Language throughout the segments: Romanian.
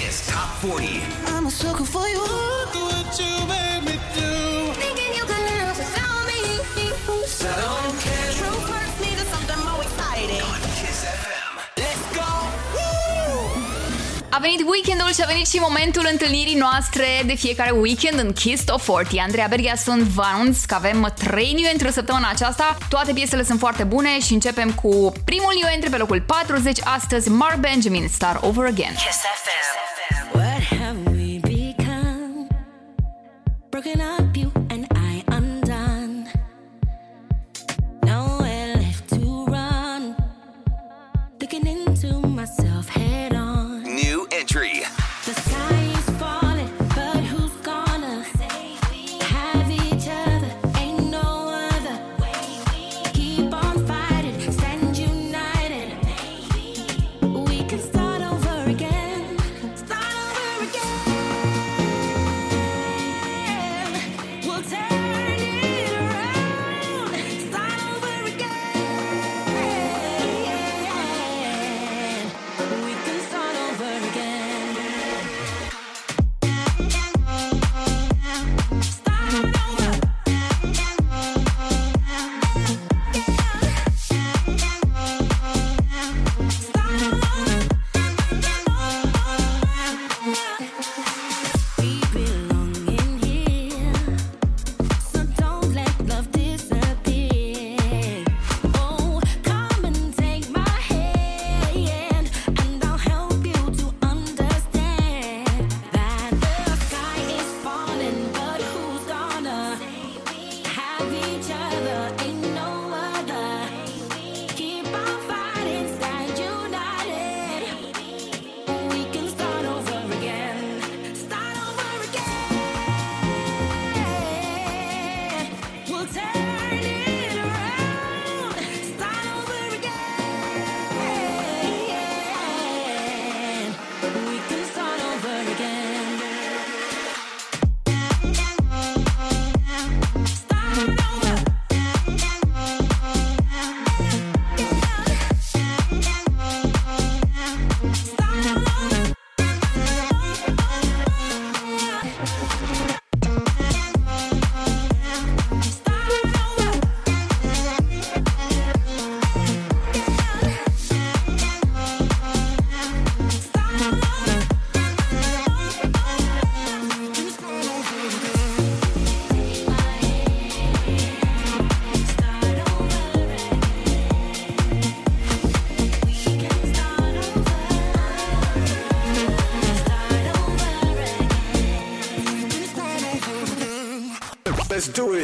Kiss Top 40. I'm a sucker for you. Look what you made me do. Thinking you could love me. Settle venit weekendul și a venit și momentul întâlnirii noastre de fiecare weekend în Kiss Top 40. Andreea Berghia sunt, vă anunț că avem trei new entry săptămâna aceasta. Toate piesele sunt foarte bune și începem cu primul new entry pe locul 40 astăzi, Mark Benjamin, Star Over Again. Kiss FM. What have we become? Broken up.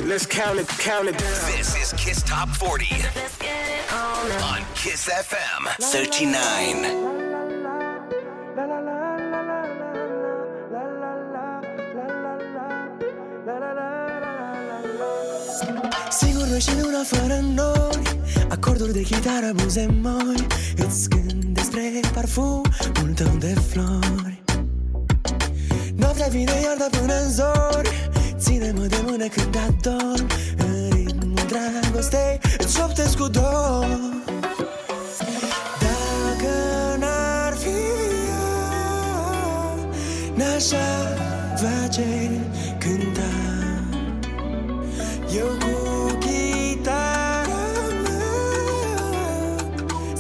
Let's count it, count it. This is Kiss Top 40 on Kiss FM 39. Sigur noi și de una fără noi Acorduri de chitară, buze mari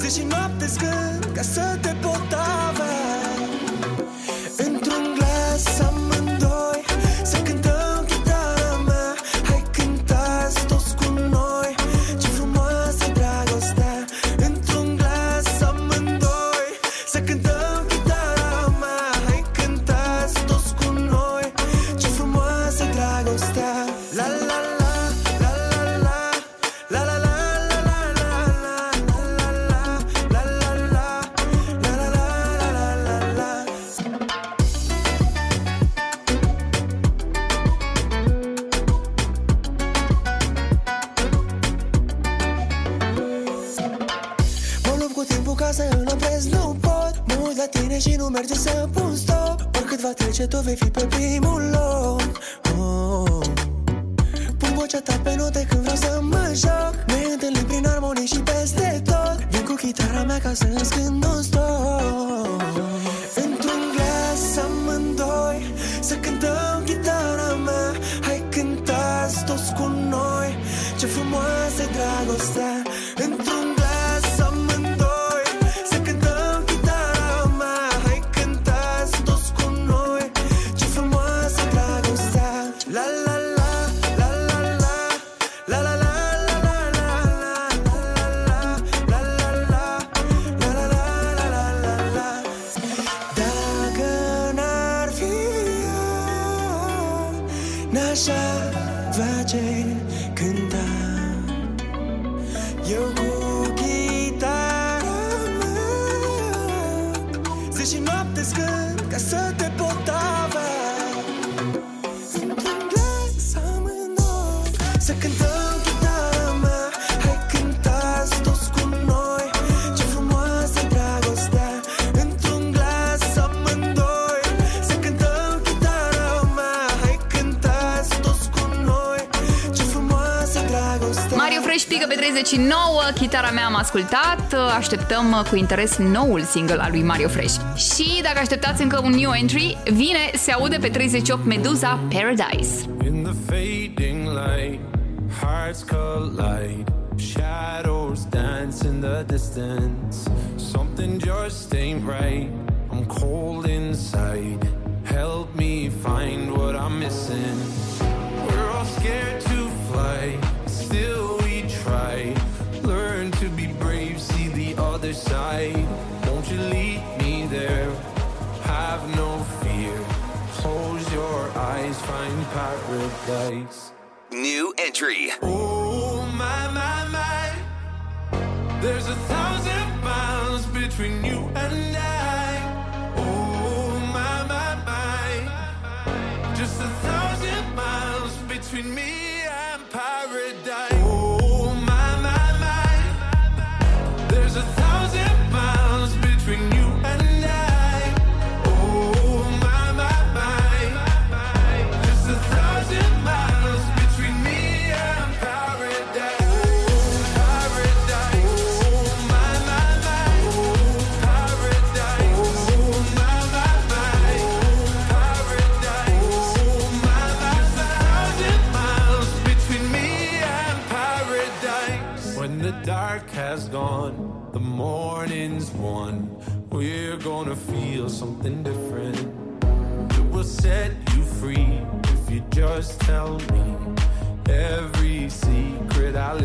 zi și noapte scând Ca să te pot avea. și 9, chitara mea am ascultat, așteptăm cu interes noul single al lui Mario Fresh. Și dacă așteptați încă un new entry, vine, se aude pe 38 Meduza Paradise.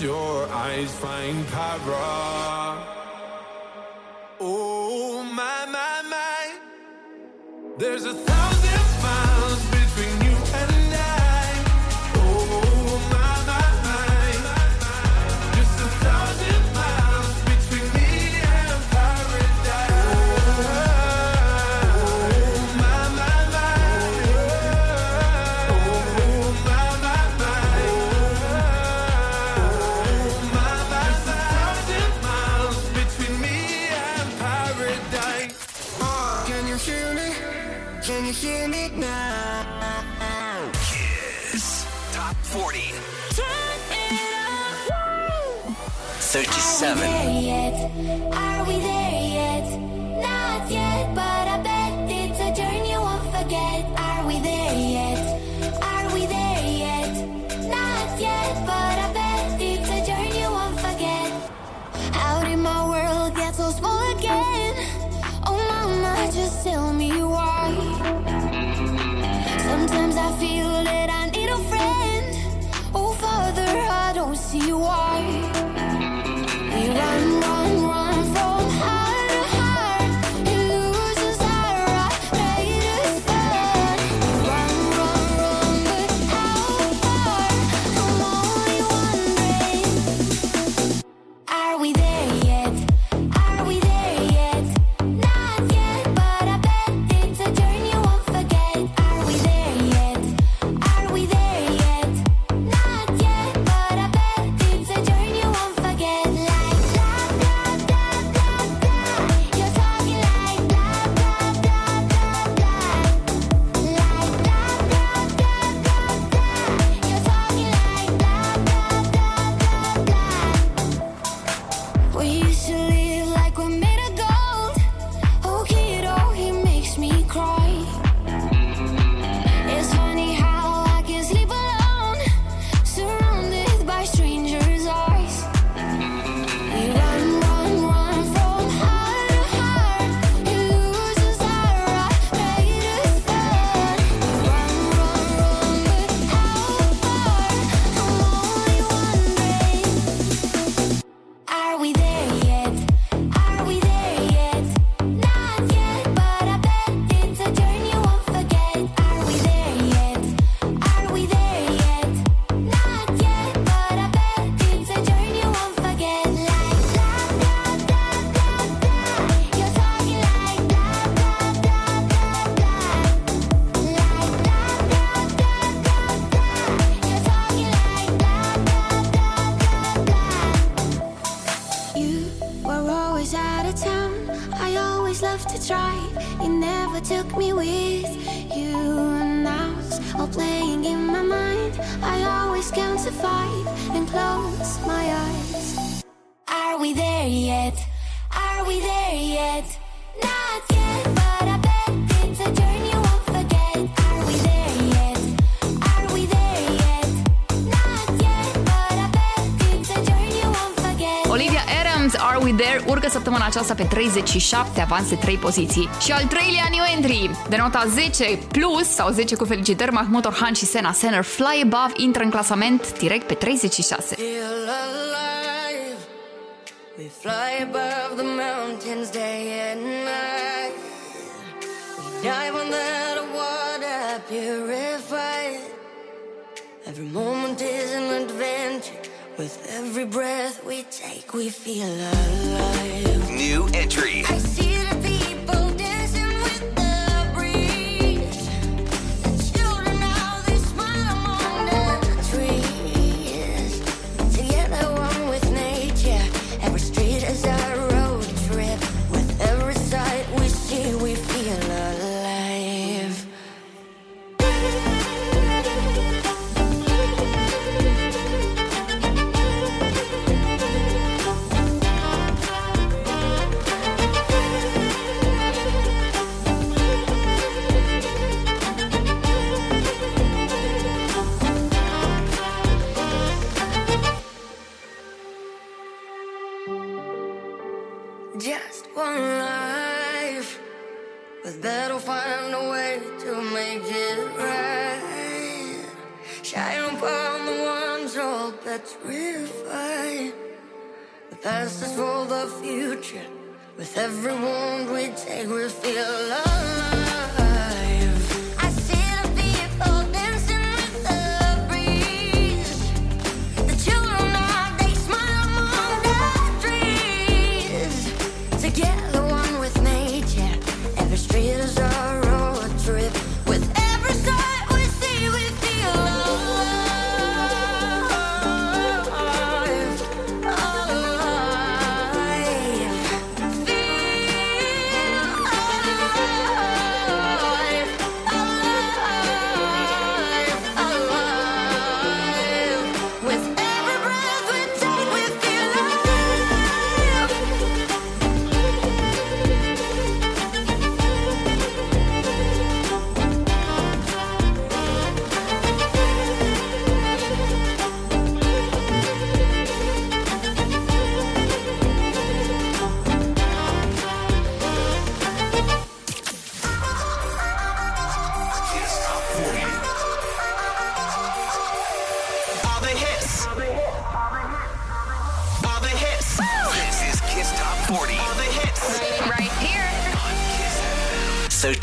your eyes find power. Oh, my, my, my. There's a thousand. 7. Urcă săptămâna aceasta pe 37, avanse 3 poziții. Și al treilea new entry, de nota 10 plus sau 10 cu felicitări, Mahmut Orhan și Sena Senner, Fly Above, intră în clasament direct pe 36. feel alive. We fly above the mountains day and night. We dive on that water purified. Every moment is an adventure. With every breath we take, we feel alive. New entry. All petrified. The past is for the future. With every wound we take, we feel alive.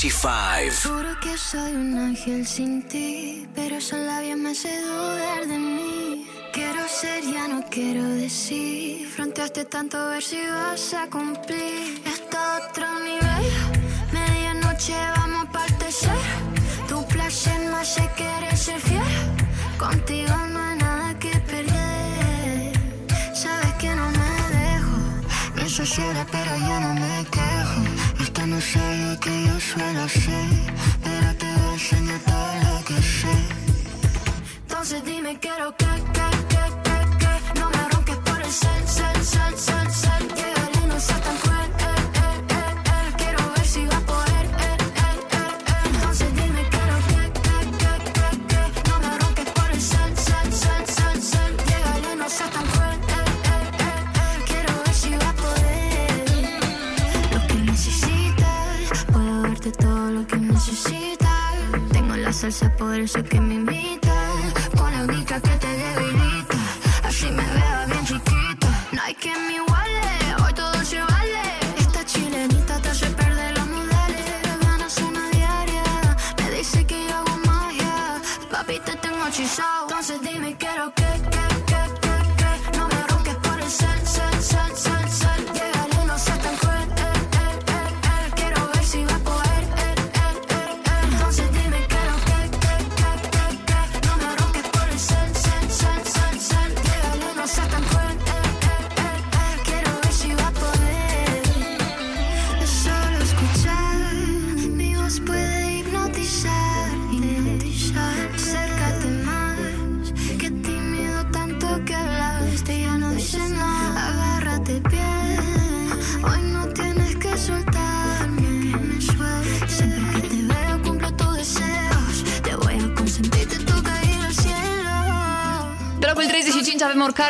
35. Juro que soy un ángel sin ti, pero esos labios me hacen dudar de mí. Quiero ser, ya no quiero decir. Fronteaste tanto a ver si vas a cumplir. Esto otro nivel, medianoche vamos a partecer. Tu placer no hace querer ser fiel. Contigo no hay nada que perder. Sabes que no me dejo. Soy ciega, pero yo no me quejo. No es algo que yo suelo hacer, pero te voy a enseñar todo lo que sé. Entonces dime quiero que, que, que, que, que. No me ronques por el cel, darte todo lo que necesitas. Tengo la salsa, por eso que me invitas. Con la única que te debilita. Así me veo bien chiquita. No hay quien me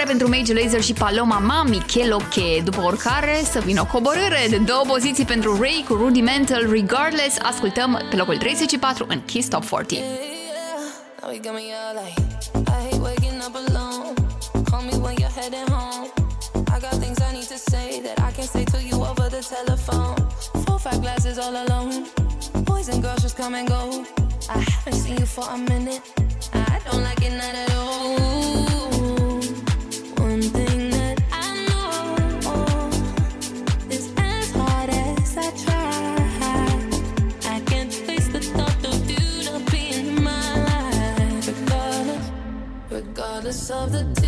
pentru Major laser și Paloma Mami Cheloche, după oricare să vină o coborâre de două poziții pentru Ray cu Rudimental Regardless. Ascultăm pe locul 34 în Kiss Top 40. Yeah, yeah. I haven't seen you for a minute. I don't like it not at all. of the day.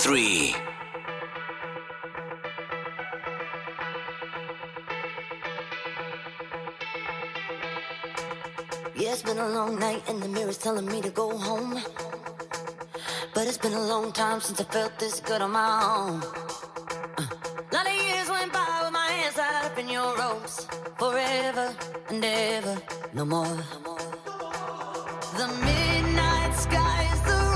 three. Yeah, it's been a long night, and the mirror's telling me to go home. But it's been a long time since I felt this good on my own. Uh. Lot of years went by with my hands tied up in your ropes, forever and ever, no more. No more. The midnight sky is the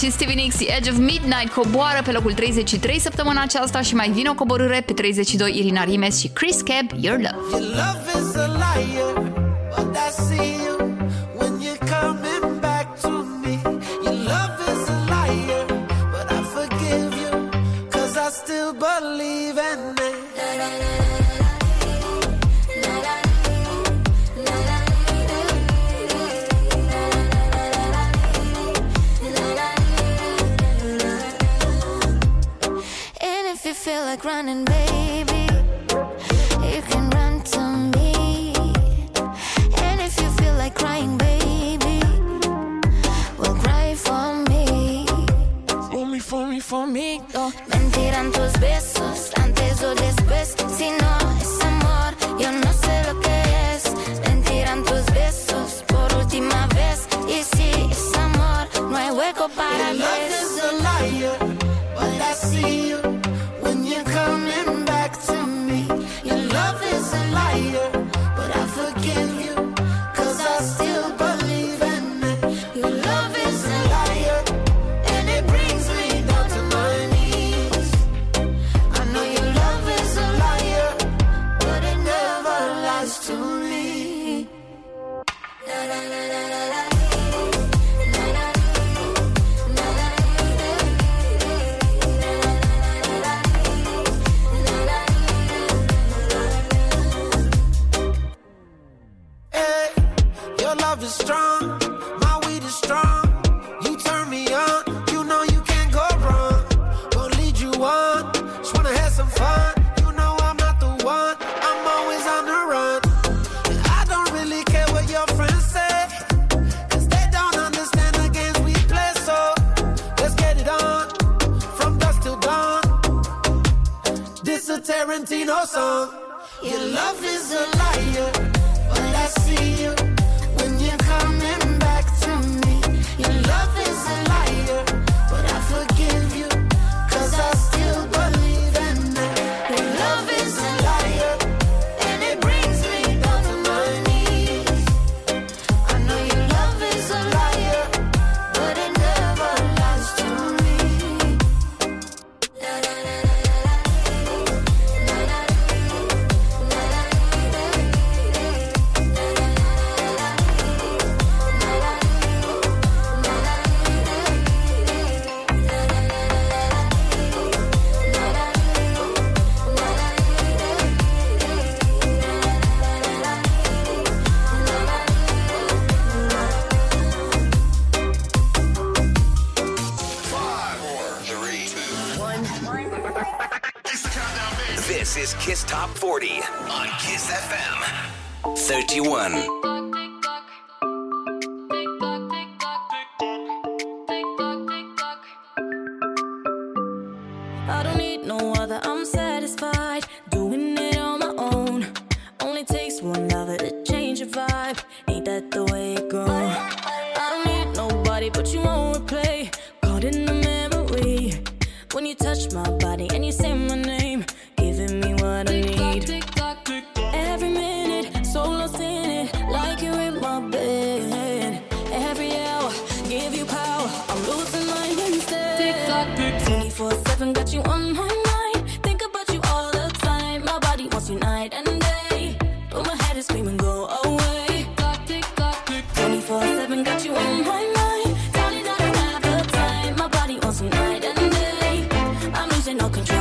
Miles și Stevie Nicks Edge of Midnight coboară pe locul 33 săptămâna aceasta și mai vine o coborâre pe 32 Irina Rimes și Chris Cab, Your Love. Your love is a liar, but I see you. running, baby. You can run to me. And if you feel like crying, baby, well, cry for me. For me, for me, for me. No, mentirán tus besos. but I forgive you. no control.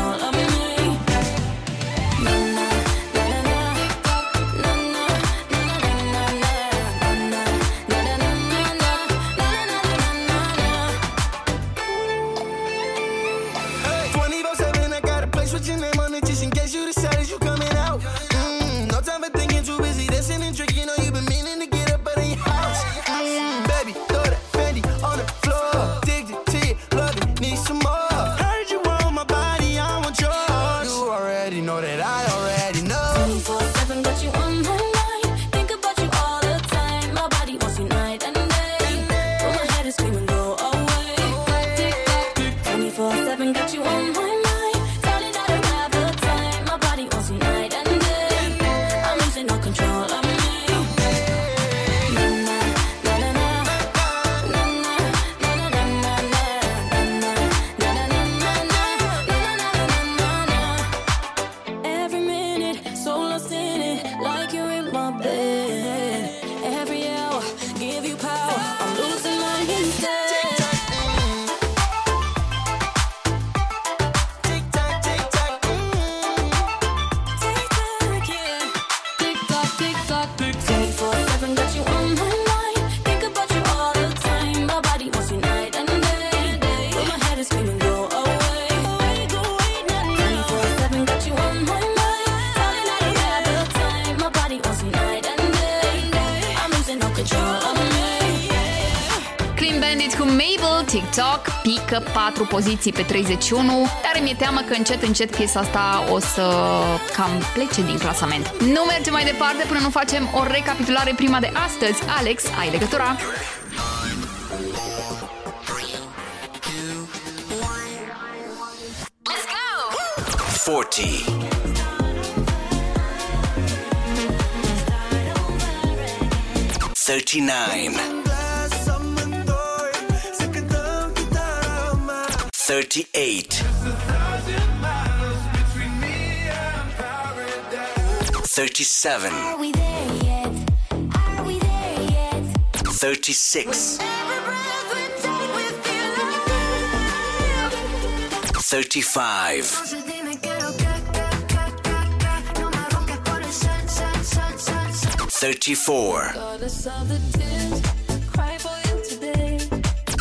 Pică 4 poziții pe 31, dar mi-e teamă că încet, încet piesa asta o să cam plece din clasament. Nu mergem mai departe până nu facem o recapitulare prima de astăzi. Alex, ai legătura? Let's go! 40. Thirty-nine. 38. 37. 36. 35. 34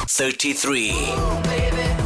33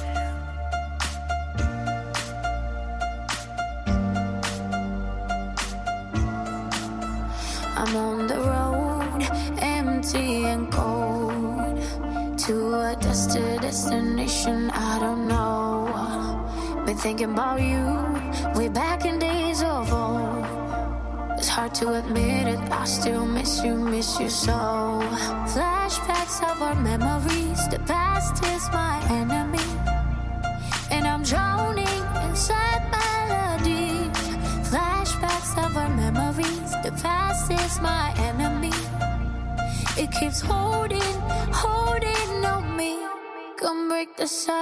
thinking about you way back in days of old. It's hard to admit it, I still miss you, miss you so. Flashbacks of our memories, the past is my enemy, and I'm drowning inside melodies. Flashbacks of our memories, the past is my enemy. It keeps holding, holding on me. Come break the silence.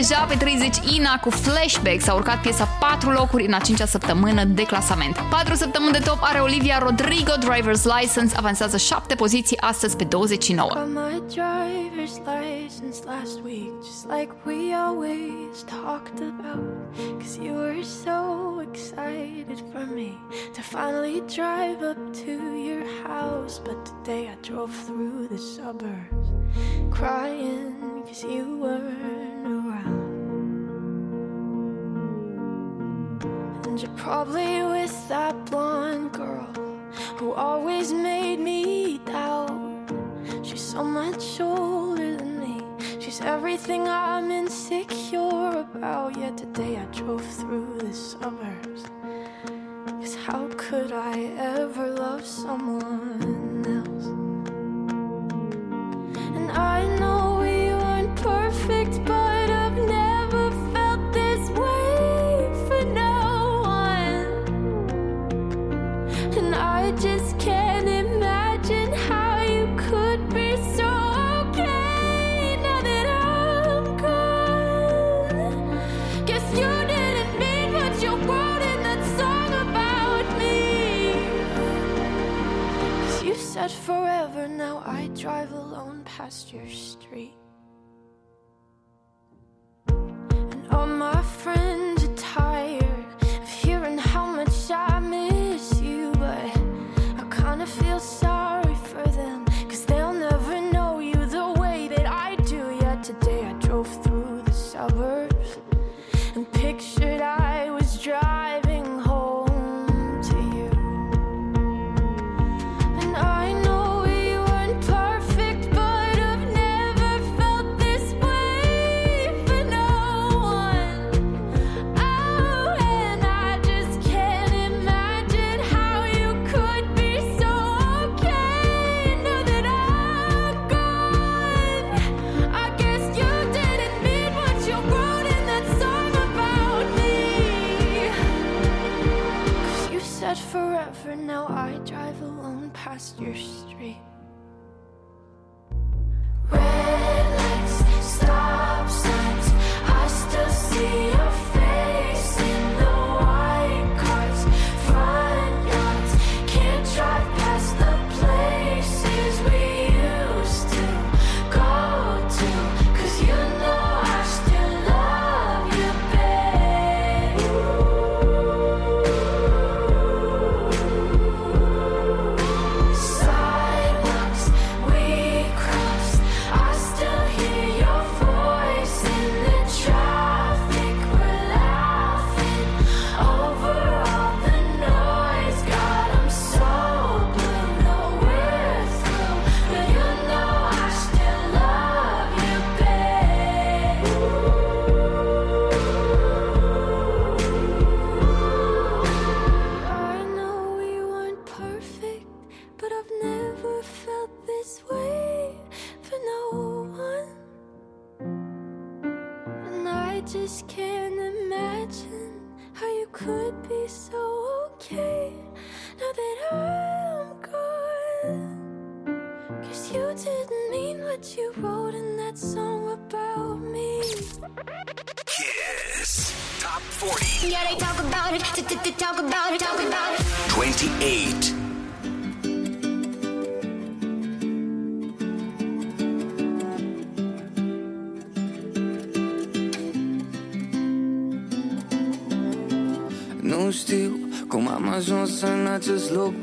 Deja pe 30 Ina cu Flashback. S-a urcat piesa 4 locuri în a 5-a săptămână de clasament. 4 săptămâni de top are Olivia Rodrigo, Driver's License, avansează 7 poziții astăzi pe 29. Got my driver's license last week, just like we always talked about. Cause you were so excited for me to finally drive up to your house. But today I drove through the suburbs crying cause you weren't around. Probably with that blonde girl who always made me doubt. She's so much older than me. She's everything I'm insecure about. Yet today I drove through the suburbs. Cause how could I ever love someone else? And I know not forever. Now I drive alone past your street. And all my friends are tired.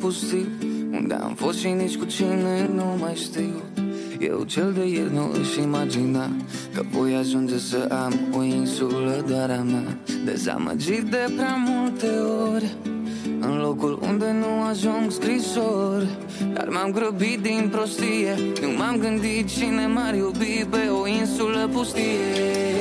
pustiu Unde am fost și nici cu cine nu mai știu. Eu cel de ieri nu își imagina Că voi ajunge să am o insulă doar a mea. Dezamăgit de prea multe ori în locul unde nu ajung scrisor Dar m-am grăbit din prostie Nu m-am gândit cine m-ar iubi pe o insulă pustie.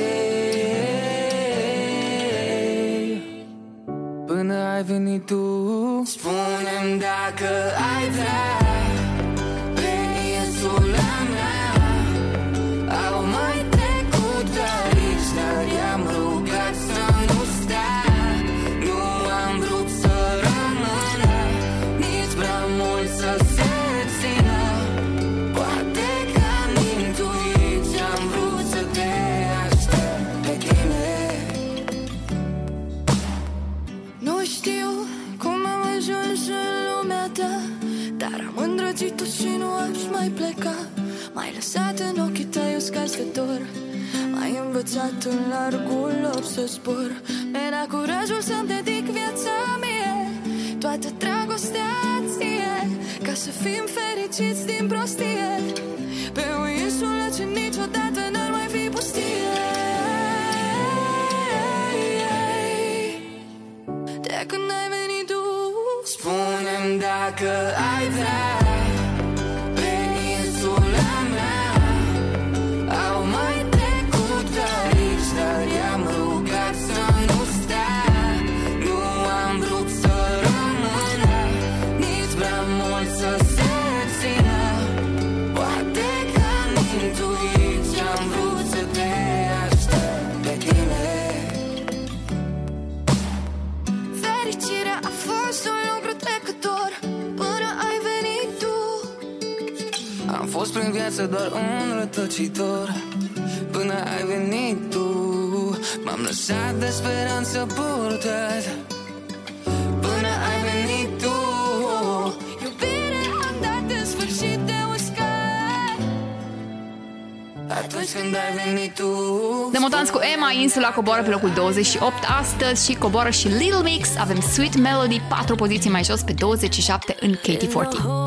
Angajat în largul lor să zbor. Mi-era curajul să-mi dedic viața mie Toată dragostea ție Ca să fim fericiți din prostie. Pe o insulă ce niciodată n-ar mai fi pustie. De când ai venit tu Spune-mi dacă ai vrea. Am fost prin viață doar un rătăcitor. Până ai venit tu M-am lăsat de speranță purtat. Până ai venit tu Iubire am dat în sfârșit de uscat. Atunci când ai venit tu Demutanți cu Emma, Insula coboară pe locul 28 astăzi și coboară și Little Mix. Avem Sweet Melody, patru poziții mai jos pe 27 în Katie 40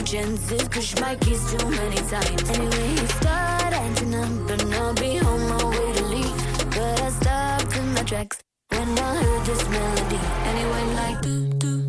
Many chances, push my keys too many times. Anyway, he started acting up, and I'll be on my way to leave. But I stopped in my tracks when I heard this melody. And it went like do do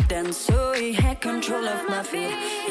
tiny so he had control of my feet.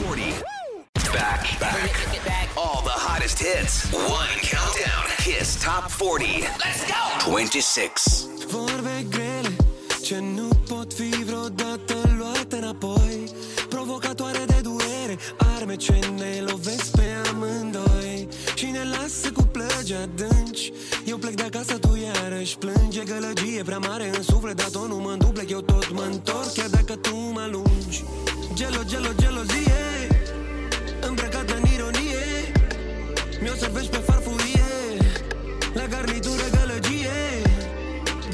40. 40. Back, back. All the hottest hits. One countdown. Kiss Top 40. Let's go. 26. Vorbe grele ce nu pot fi vreodată luate înapoi Provocatoare de durere, arme ce ne lovesc pe amândoi Și ne lasă cu plăgi adânci Eu plec de acasă, tu iarăși plânge Gălăgie prea mare în suflet, dar tot nu mă duplec Eu tot mă întorc, chiar dacă tu mă alungi Gelo, gelo, Mi-o servești pe farfurie. La garnitură gălăgie.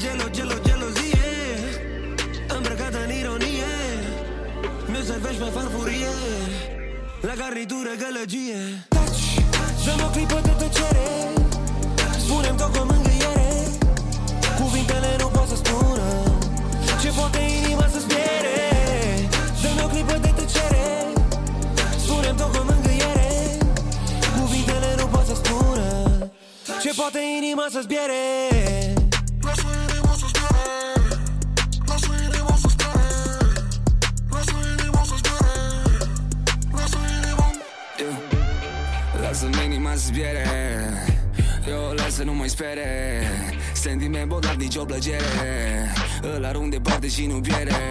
Gelo, gelo, gelozie. Îmbrăcată în ironie. Mi-o servești pe farfurie. La garnitură gălăgie. Taci, dă-mi o clipă de tăcere. Spune-mi tot cu mângâiere. Cuvintele nu pot să spună Ce poate inima să-ți piere Ce poate inima să-ți piere Lasă inima să-ți piere Lasă inima să-ți piere Lasă inima să-ți piere Lasă inima Lasă-mi inima să zbiere. Eu o las să nu mai spere. Sentiment bogat, nicio plăcere. Îl arunc departe și nu pierde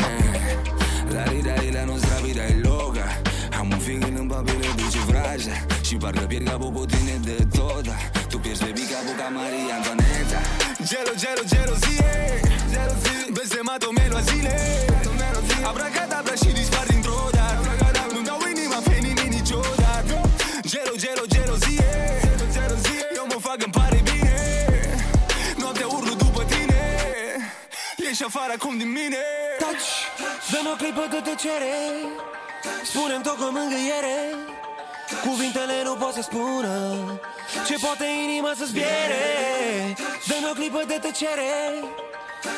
La rida e la nostra vita e loca Am un feeling în papire, duce vraja Și parcă pierd capul cu tine de tot Tu pierzi baby capul ca Maria Antoaneta. Gelo, gelo, gelozie Blestemato melo a zile. Abracadabra și dispar dintr-o dată. Nu dau inima pe nimeni niciodată. Gelo, gelo, gelozie Eu mă fac îmi pare bine. Noaptea urlu după tine. Ieși afară acum din mine. Taci, dă-mi o clipă de tăcere Spune-mi tot cu mângâiere Cuvintele nu pot să spună Ce poate inima să zbiere. Dă-mi o clipă de tăcere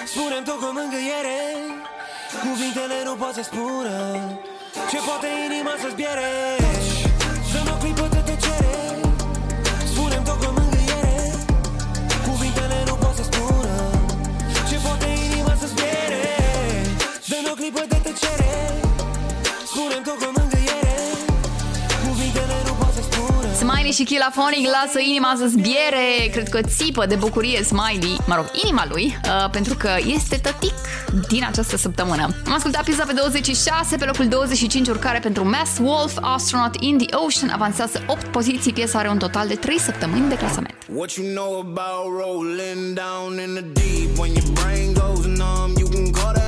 Spune-mi tot cu mângâiere Cuvintele nu pot să spună Ce poate inima să zbiere Spune-mi tot cu mângâiere Cuvintele nu pot să spună. Smiley și Kilafonic lasă inima să zbiere. Cred că țipă de bucurie Smiley. Mă rog, inima lui uh, Pentru că este tătic din această săptămână. Am ascultat piesa pe 26 Pe locul 25 urcare pentru Mass Wolf Astronaut in the Ocean. Avansează 8 poziții Piesa are un total de 3 săptămâni de clasament. What you know about rolling down in the deep? When your brain goes numb You can call that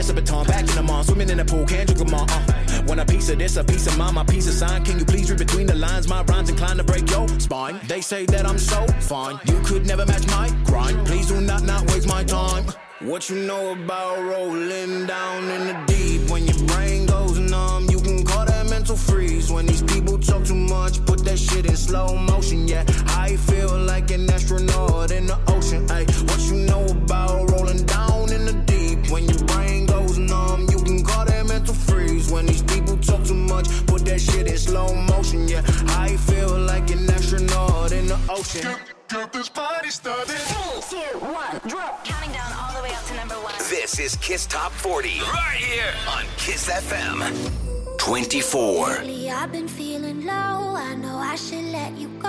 Pass the baton, back in the mall, swimming in the pool, can't drink them all. Uh. Want a piece of this, a piece of mine, my piece of sign. Can you please read between the lines? My rhymes inclined to break your spine. They say that I'm so fine. You could never match my grind. Please do not not waste my time. What you know about rolling down in the deep? When your brain goes numb, you can call that mental freeze. When these people talk too much, put that shit in slow motion. Yeah, I feel like an astronaut in the ocean. Ay, what you know about rolling down in the deep? When your brain When these people talk too much, put that shit in slow motion. Yeah, I feel like an astronaut in the ocean. Get this party started. Three, two, one, drop. Counting down all the way up to number one. This is Kiss Top 40. Right here on Kiss FM. 24. Lately I've been feeling low. I know I should let you go.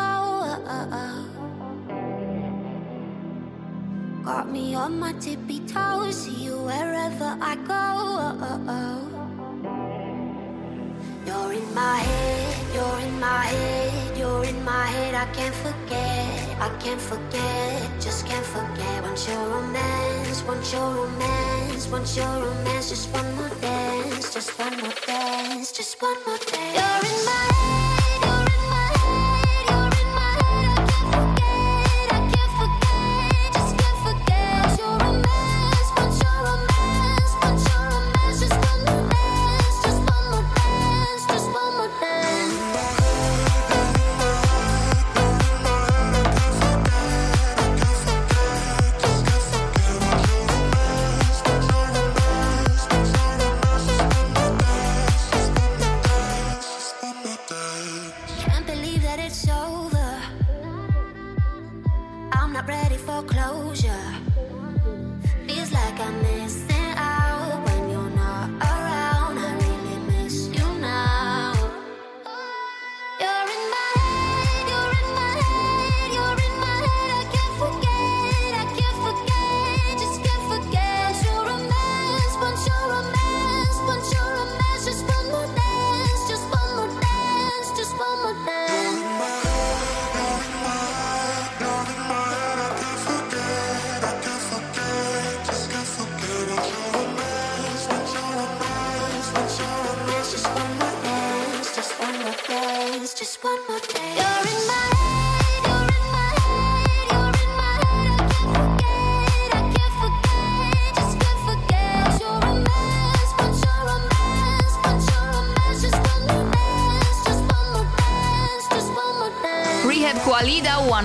Got me on my tippy toes. See you wherever I go. You're in my head, you're in my head, you're in my head. I can't forget, I can't forget, just can't forget. Want your romance, want your romance, want your romance. Just one more dance, just one more dance, just one more dance. You're in my head,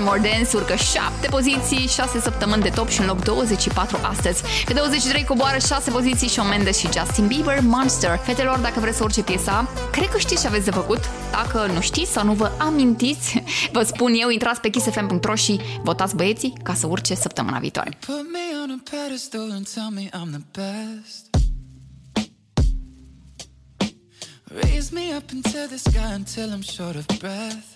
More Dance urcă 7 poziții, 6 săptămâni de top și în loc 24 astăzi. Pe 23 coboară 6 poziții Shawn Mendes și Justin Bieber, Monster. Fetelor, dacă vreți să urce piesa, cred că știți ce aveți de făcut. Dacă nu știți sau nu vă amintiți, vă spun eu, intrați pe kissfm.ro și votați băieții ca să urce săptămâna viitoare. Put me on a pedestal and tell me I'm the best. Raise me up into the sky until I'm short of breath.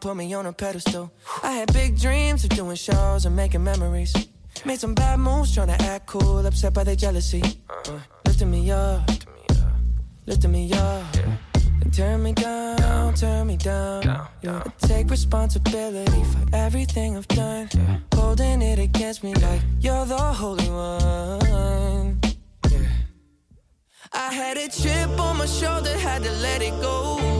put me on a pedestal. I had big dreams of doing shows and making memories. Made some bad moves trying to act cool, upset by their jealousy. Uh, lifting me up, lifting me up. And turn me down, turn me down. Yeah. I take responsibility for everything I've done. Holding it against me like you're the holy one. I had a chip on my shoulder, had to let it go.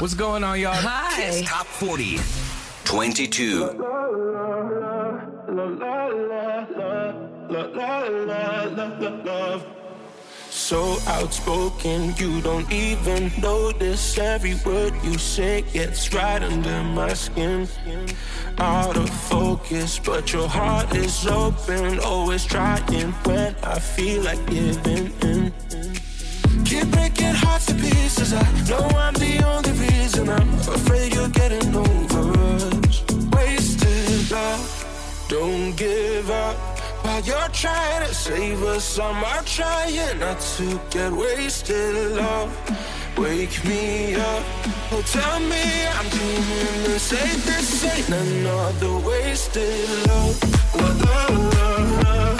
Up? What's going on, y'all? Hi. Kiss Top 40. 22. So outspoken, you don't even notice every word you say gets right under my skin. Out of focus, but your heart is open, always trying when I feel like giving in. Keep breaking hearts to pieces. I know I'm the only reason. I'm afraid you're getting over us. Wasted love, don't give up. While you're trying to save us, I'm out trying not to get wasted love. Wake me up, oh tell me I'm doing the same. This ain't another wasted love. La, la, la,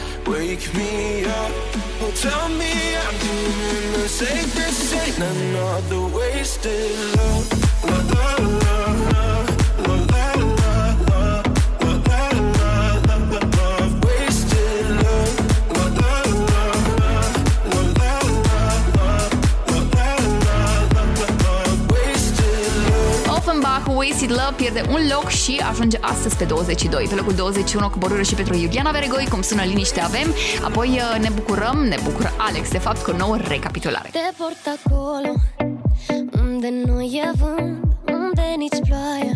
Wake me up, oh tell me I'm doing the. This ain't another wasted wasted love. La pierde un loc și ajunge astăzi pe 22. Pe locul 21 coborâre și pentru Iuliana Veregoi, cum sună liniște avem. Apoi uh, ne bucurăm, ne bucură Alex, de fapt, cu o nouă recapitulare. Te port acolo Unde nu e vânt Unde nici ploaia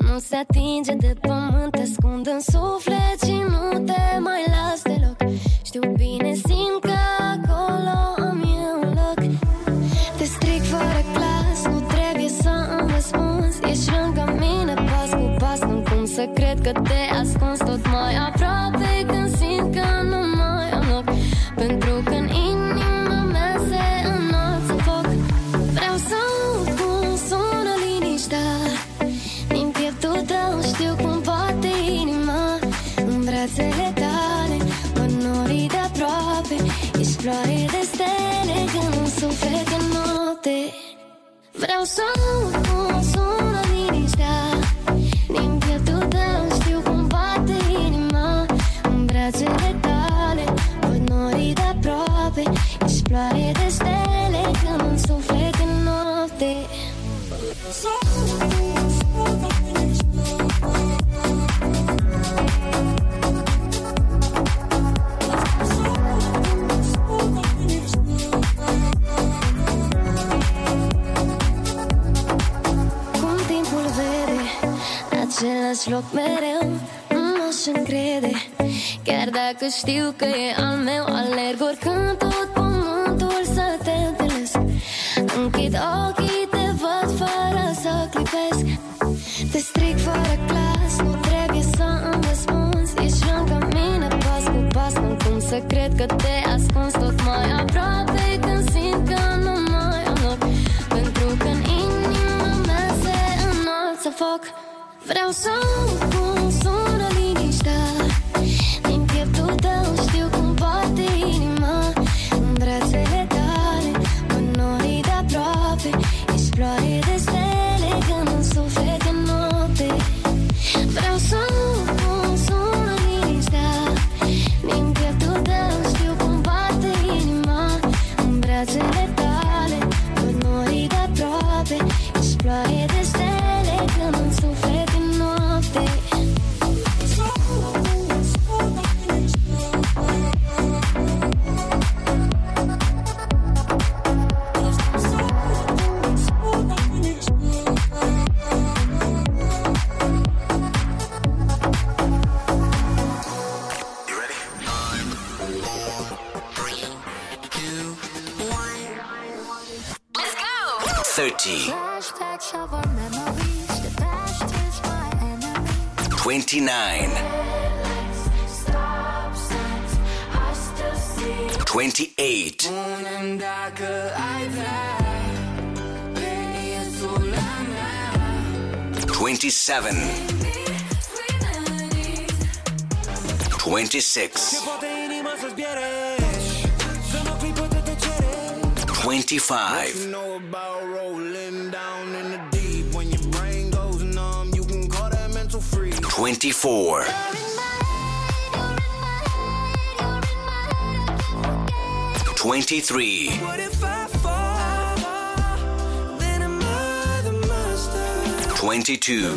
Nu se atinge de pământ Te ascund în suflet și nu te mai las deloc Știu bine, simt că Nu cum să cred că te ascunzi Tot mai aproape când simt că nu mai am loc. Pentru că în inima mea se înalță foc. Vreau să aud cum sună liniștea. Din pieptul tău știu cum bate inima. În brațele tale mă nori de aproape. Ești floare de stele când un suflet în noapte. Vreau să aud cum Același loc mereu Nu m-aș încrede. Chiar dacă știu că e al meu Alerg oricând tot pământul să te întâlnesc. Închid ochii, te văd fără să clipesc. Te stric fără clas Nu trebuie să îmi răspunzi. Ești lângă mine pas cu pas Nu cum să cred că te so 25. 24. 23. 22.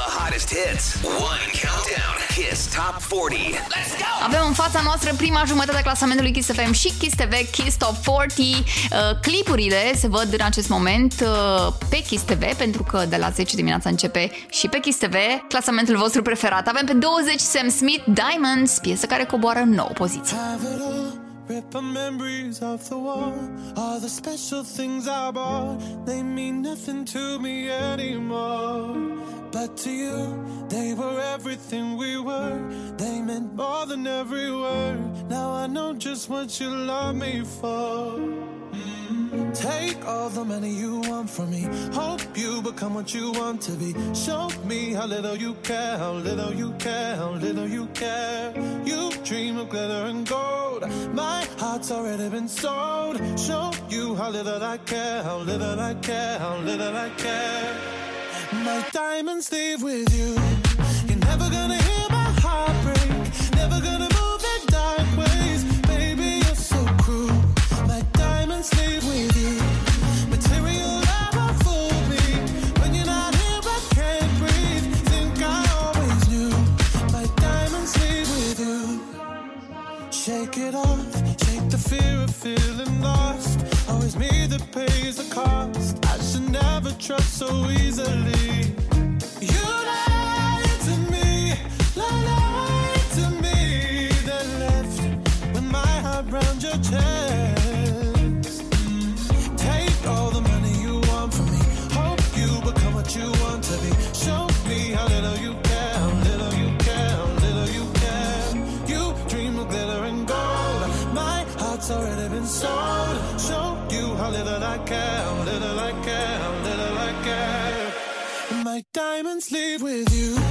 hottest hits. One countdown. Kiss Top 40. Let's go. Avem în fața noastră prima jumătate a clasamentului Kiss FM și Kiss TV, Kiss Top 40. Uh, clipurile se văd în acest moment uh, pe Kiss TV, pentru că de la 10 dimineața începe și pe Kiss TV clasamentul vostru preferat. Avem pe 20 Sam Smith, Diamonds, piesă care coboară în nouă poziție. Have it all, rip the memories of the war. All the special things I bought, they mean nothing to me anymore. But to you, they were everything we were. They meant more than every word. Now I know just what you love me for. Take all the money you want from me. Hope you become what you want to be. Show me how little you care, how little you care, how little you care. You dream of glitter and gold. My heart's already been sold. Show you how little I care, how little I care, how little I care. My diamonds leave with you. You're never gonna hear my heart break. Never gonna move in dark ways. Baby, you're so cruel. My diamonds leave with you. Material never fooled me. When you're not here, I can't breathe. Think I always knew. My diamonds leave with you. Shake it off, shake the fear of feeling lost. Always me that pays the cost. I should never trust so easily. You lied to me, lied to me. Then left with my heart round your chest. cow, little like cow, little like cow. My diamonds leave with you.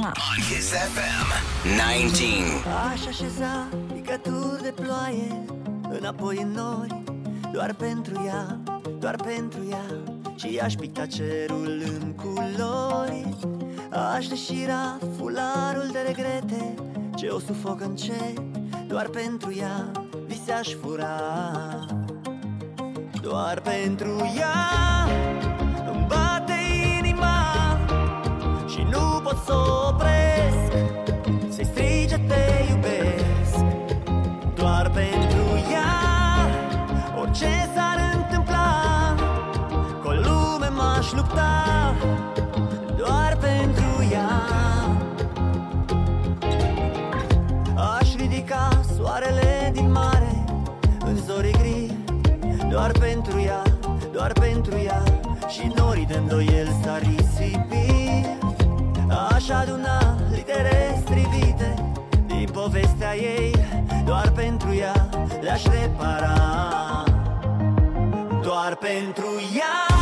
On Kiss FM 19. Aș așeza picături de ploaie Înapoi în nori Doar pentru ea, doar pentru ea. Și aș picta cerul în culori. Aș deșira fularul de regrete Ce o sufoc încet Doar pentru ea vise aș fura. Doar pentru ea pot să o opresc să-i strige te iubesc. Doar pentru ea Orice s-ar aduna litere strivite. Din povestea ei Doar pentru ea le-aș repara. Doar pentru ea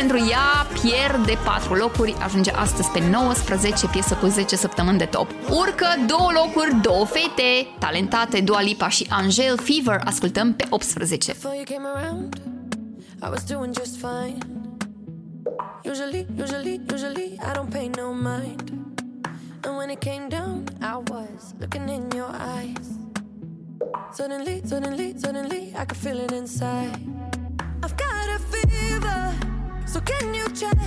pentru ea pierde 4 locuri, ajunge astăzi pe 19, piesă cu 10 săptămâni de top. Urcă 2 locuri, două fete, talentate Dua Lipa și Angel Fever, ascultăm pe 18. I was doing just fine. Usually, usually, usually, I don't pay no mind. And when it came down, I was looking in your eyes. Suddenly, suddenly, suddenly, I could feel it inside. I've got a fever. So can you check?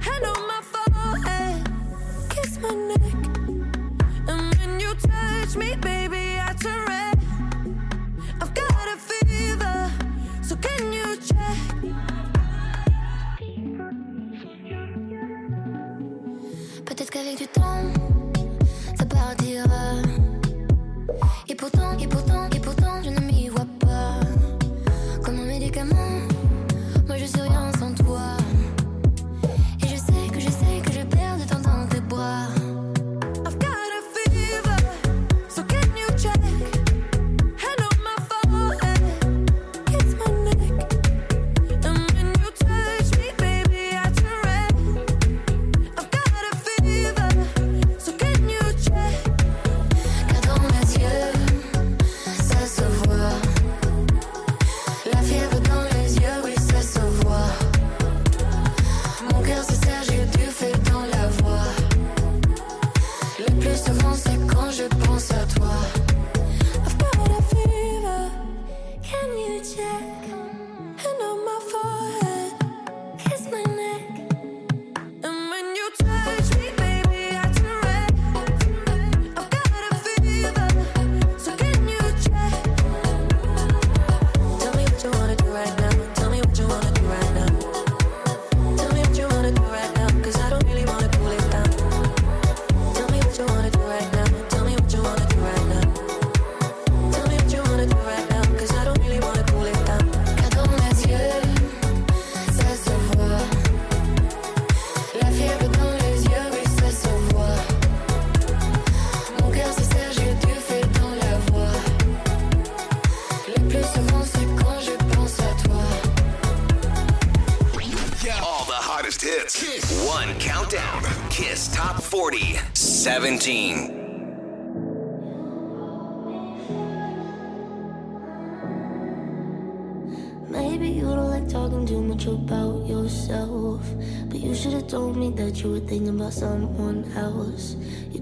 Hand on my forehead, kiss my neck. And when you touch me, baby, I turn red. I've got a fever, so can you check? Peut-être qu'avec du temps, ça partira. Et pourtant, et pourtant, et pourtant, je ne m'y vois pas. Comme un médicament.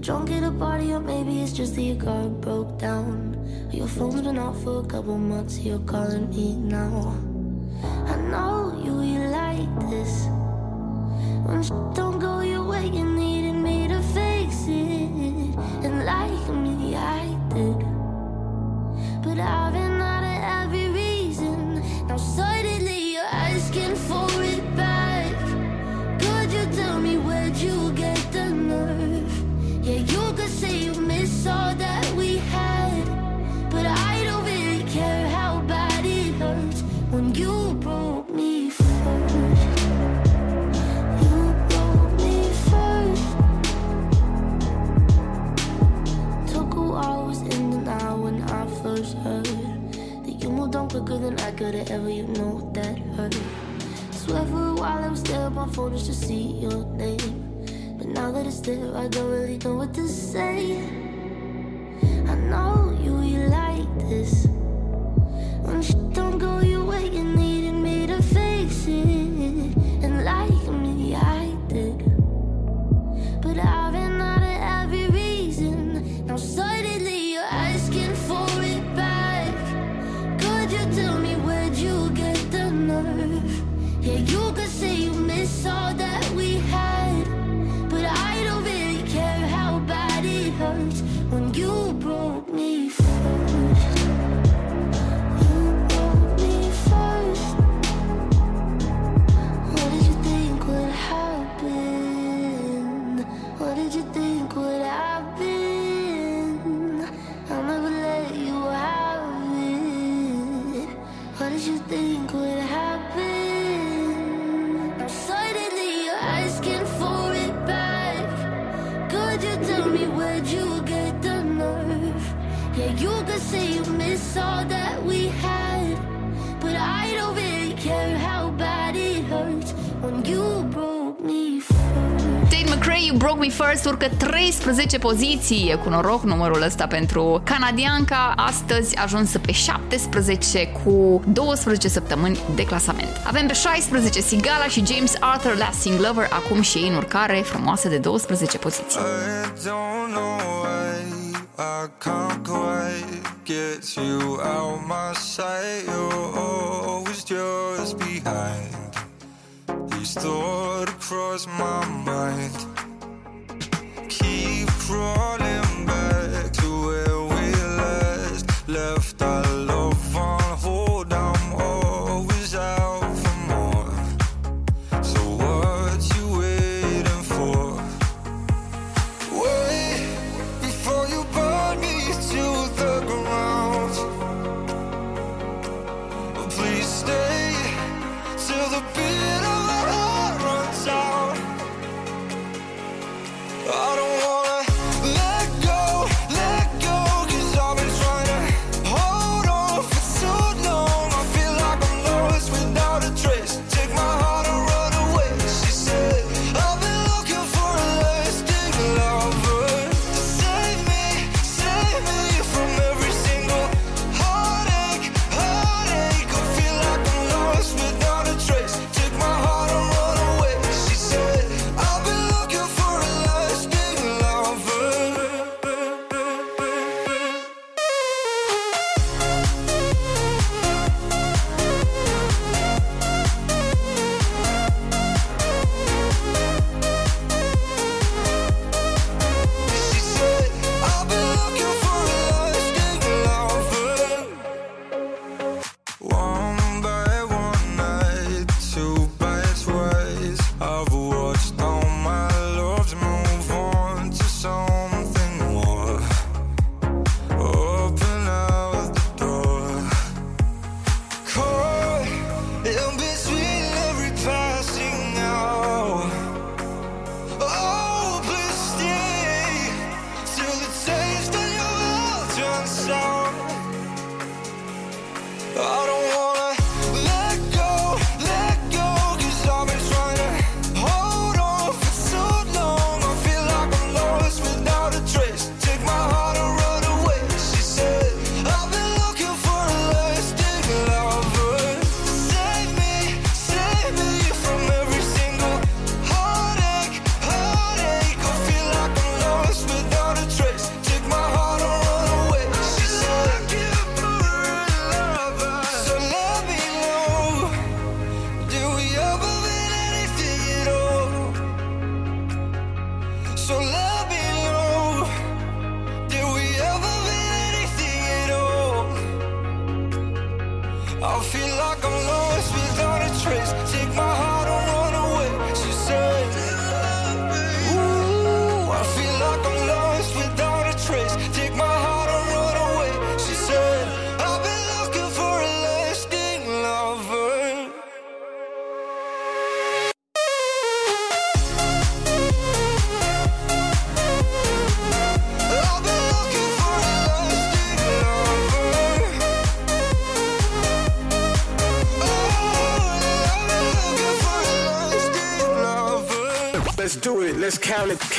Drunk at a party, or maybe it's just that your car broke down. Your phone's been off for a couple months, you're calling me now. Yeah, you could say you miss all that we had, but I don't really care how bad it hurts when you broke me first. Tate McRae, You Broke Me First, urcă 13 poziții. E cu noroc numărul ăsta pentru canadianca. Astăzi ajunsă pe 17 cu 12 săptămâni de clasament. Avem pe 16 Sigala și James Arthur Lasting Lover, acum și ei în urcare frumoasă de 12 poziții. I don't know why I can't quite get you out my sight. You're always just behind. These thoughts cross my mind. Keep crawling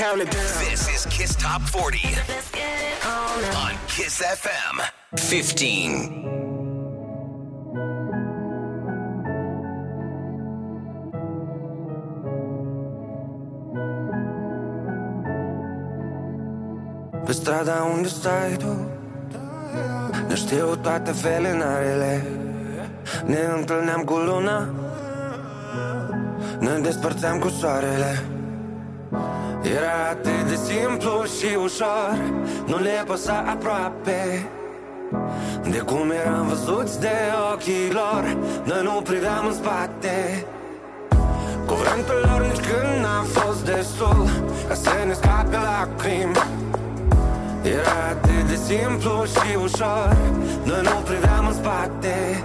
count it. Count it down. This is Kiss Top 40 on Kiss FM 15. Pe strada unde stai tu Ne știu toate felinarele Ne întâlneam cu luna Ne despărțeam cu soarele Era atât de simplu și ușor Nu le păsa aproape. De cum eram văzuți de ochii lor Noi nu priveam în spate. Cu Cuvântul lor nici când n-a fost destul Ca să ne scape lacrimi. Era atât de simplu și ușor Noi nu priveam în spate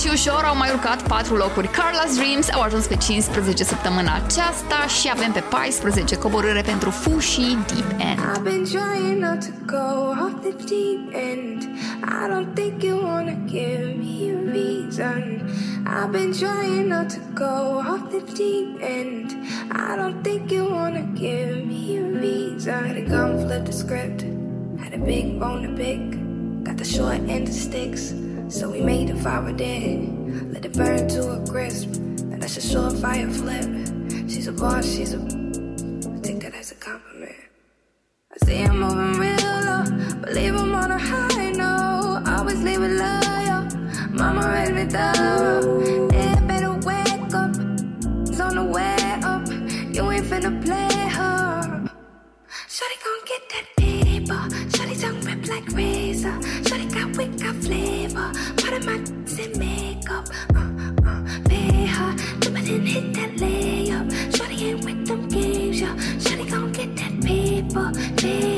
și ușor au mai urcat 4 locuri. Carla's Dreams au ajuns pe 15 săptămâna aceasta și avem pe 14 coborâre pentru Fushi Deep End. I've been trying not to go off the deep end. I don't think you wanna give me a reason. I've been trying not to go off the deep end. I don't think you wanna give me a reason. Had a gun, flip the script. Had a big bone to pick. Got the short end of sticks. So we made a fire dead. Let it burn to a crisp. And that's a short fire flip. She's a boss, she's a. I take that as a compliment. I see him moving real low, but leave him on a high note. Always leave it loyal. Mama raised me thorough. Yeah, better wake up. It's on the way up. You ain't finna play her. Shawty gon' get that paper. Shawty tongue rip like razor. Shawty got flavor. Part of my in makeup. Uh, uh, pay her. It and hit that layup. Shawty ain't with them games, yeah. Shawty gon' get that paper. Pay her.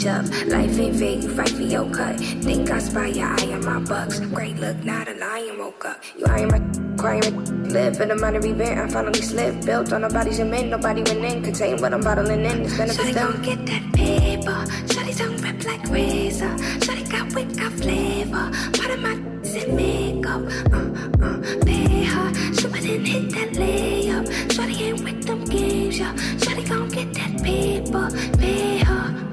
bitch up. Life ain't fair, you fight for your cut. Think I spy your eye on my bucks. Great look, not a lion woke up. You eyeing my crying live in a minor event. I finally slipped. Built on nobody's cement, nobody went in. Contain what I'm bottling in. It's benefits Shawty gon' get that paper. Shawty tongue rip like razor. Shawty got wit, got flavor. Part of my in makeup. Uh, uh, pay her. It and hit that layup. Shawty ain't with them games, yeah. Shawty gon' get that paper. Pay her.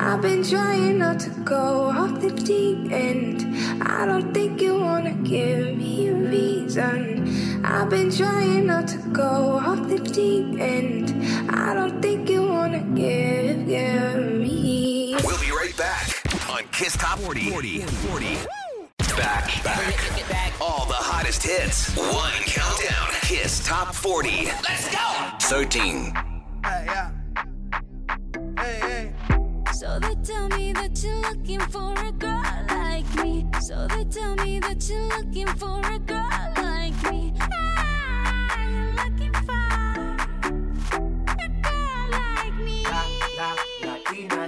I've been trying not to go off the deep end. I don't think you wanna give me a reason. I've been trying not to go off the deep end. I don't think you wanna give, give me. We'll be right back on Kiss Top 40. 40. 40. Back, back. All the hottest hits. One countdown. Kiss Top 40. Let's go. 13. So they tell me that you're looking for a girl like me. So they tell me that you're looking for a girl like me. Ah, looking for a girl like me.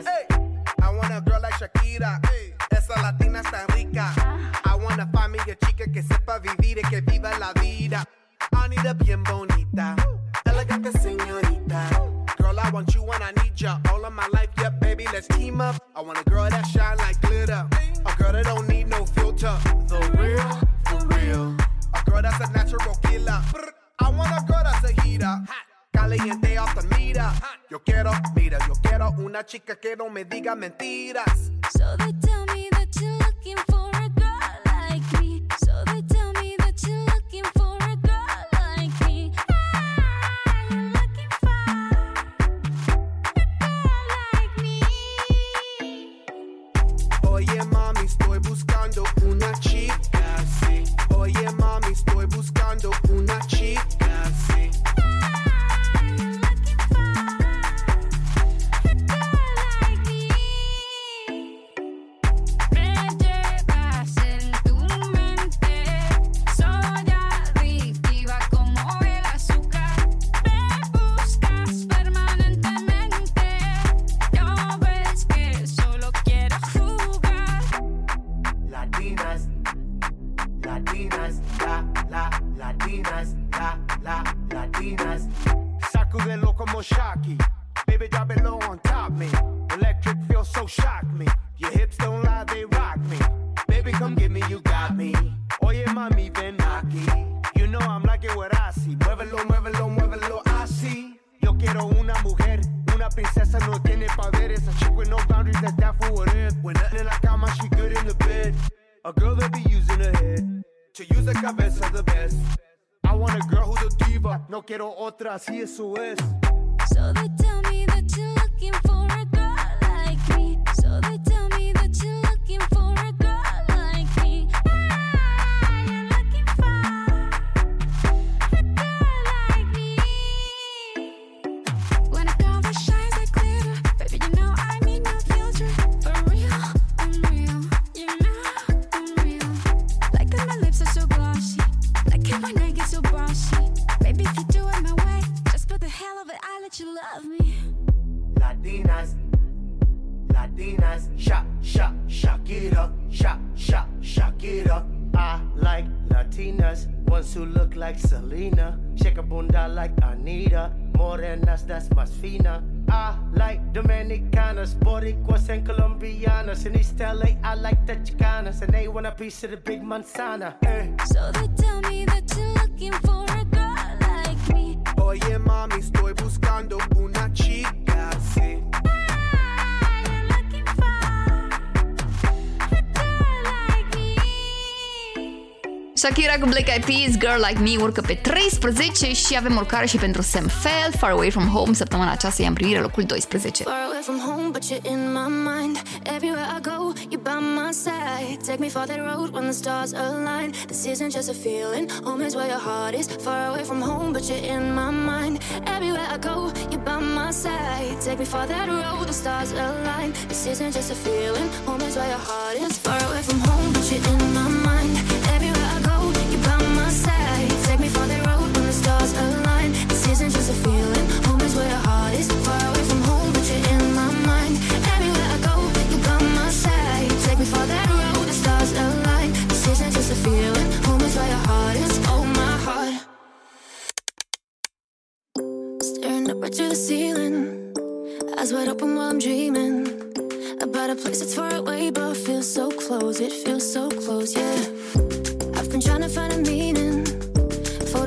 Hey, I want a girl like Shakira. Esa latina está rica. I wanna find me a chica que sepa vivir y que viva la vida. I need a bien bonita, elegante señorita. Girl, I want you and I need ya all of my life. Let's team up. I want a girl that shine like glitter. A girl that don't need no filter. The real, for real. A girl that's a natural killer. I want a girl that's a heater. Caliente off the mira. Yo quiero, mira, yo quiero una chica que no me diga mentiras. So they tell me that you're looking for a girl like me. So they tell me that you're looking for No quiero otra, así eso es. So they tell me that you're looking for a girl like Selena, shake a bunda like Anita, morenas that's más fina. I like Dominicanas, Boricuas and Colombianas. In East LA, I like the Chicanas, and they want a piece of the big manzana. Eh. So they tell me that you're looking for a girl like me. Oye, mami, estoy buscando una chica Shakira cu Black Eyed Peas, Girl Like Me urcă pe 13 și avem urcare și pentru Sam Feld, Far Away From Home, săptămâna aceasta e în primire locul 12. Far away from home, but you're in my mind. Everywhere I go, you're by my side. Take me for that road when the stars align. This isn't just a feeling, home is where your heart is. Far away from home, but you're in my mind. Everywhere I go, you're by my side. Take me for that road, the stars align. This isn't just a feeling, home is where your heart is. Far away from home, but you're in my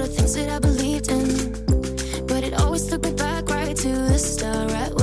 things that I believed star right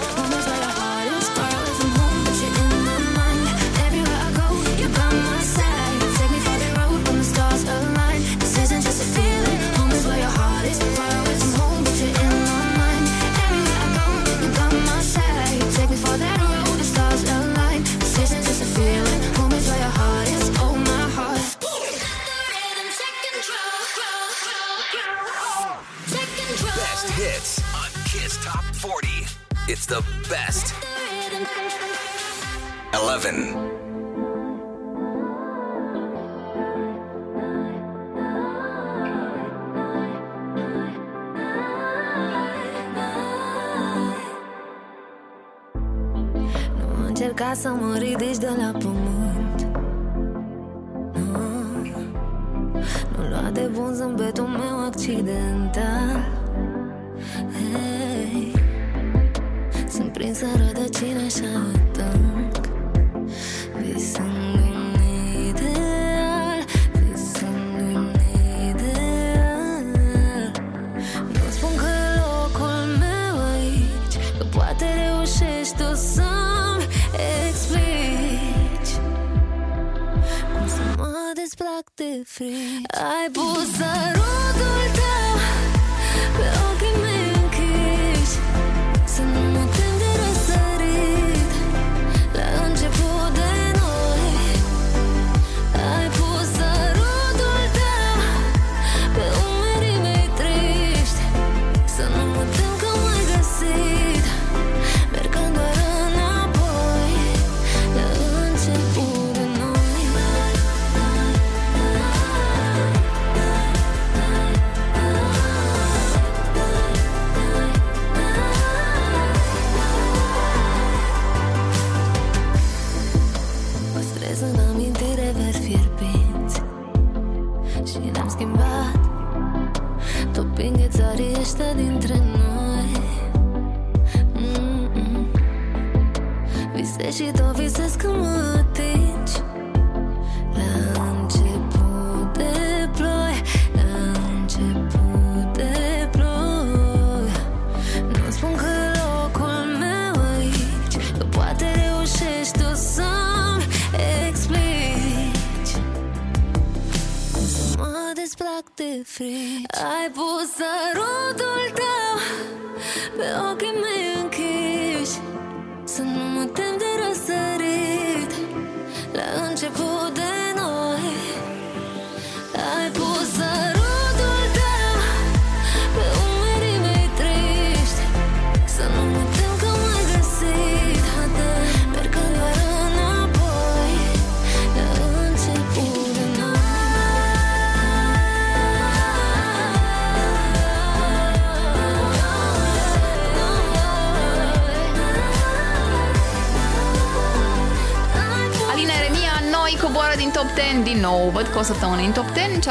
hits on Kiss Top 40. It's the best. 11. Să mă ridici de la pământ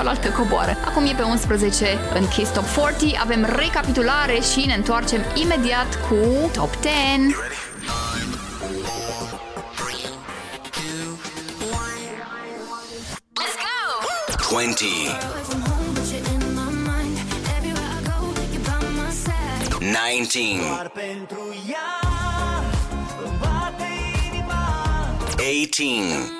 cealaltă coboară. Acum e pe 11 în Kiss Top 40, avem recapitulare și ne întoarcem imediat cu Top 10. Twenty. Nineteen. Eighteen.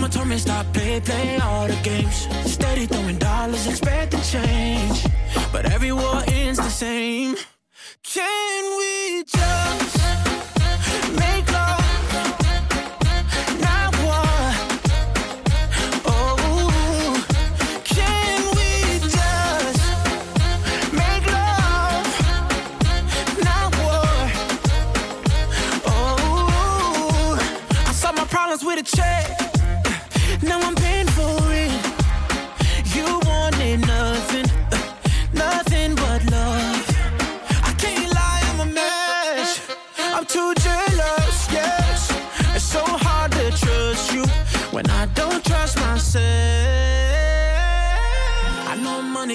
Mama told me stop play, play all the games. Steady throwing dollars, expecting change. But every war ends the same. Can we just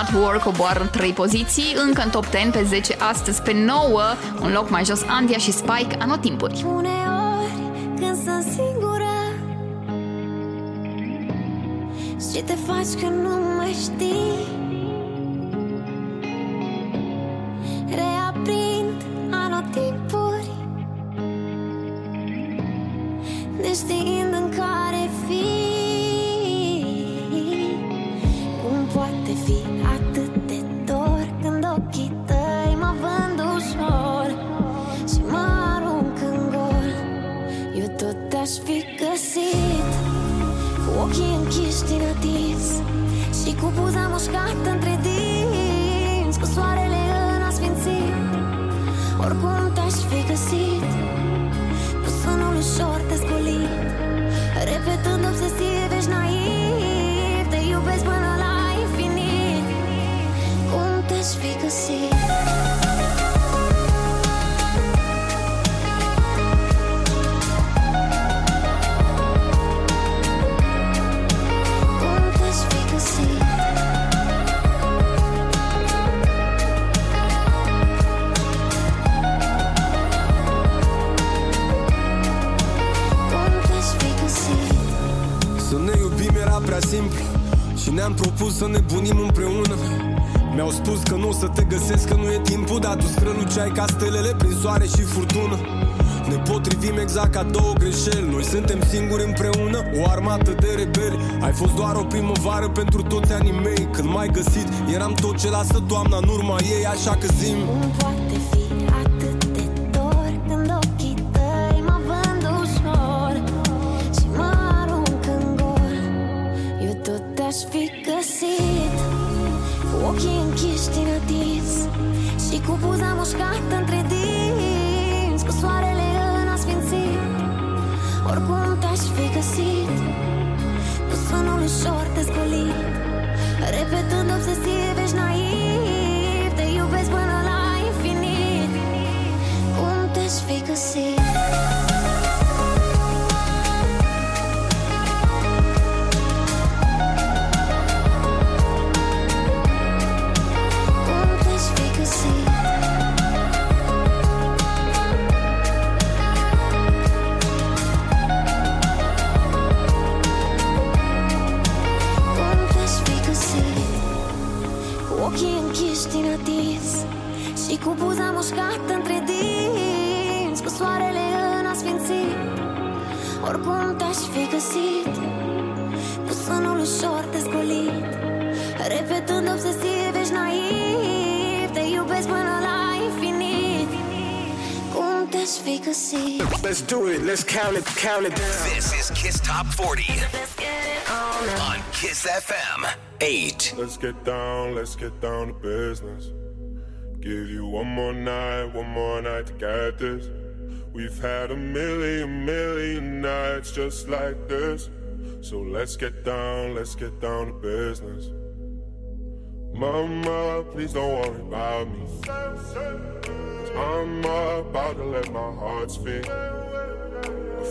Not War, coboară 3 poziții, încă în top 10 pe 10 astăzi pe 9, un loc mai jos Andia și Spike, anotimpuri. Uneori când sunt singură Și te faci că nu mă știi Reaprind anotimpuri Neștiind în care ca stelele prin soare și furtună. Ne potrivim exact ca două greșeli. Noi suntem singuri împreună, o armată de rebeli. Ai fost doar o primăvară pentru toți anii mei Când m-ai găsit, eram tot ce lasă toamna în urma ei Așa că zim count it, down. This is Kiss Top 40 on Kiss FM 8. Let's get down, let's get down to business. Give you one more night, one more night to get this. We've had a million, million nights just like this. So let's get down, let's get down to business. Mama, please don't worry about me. Cause I'm about to let my heart speak.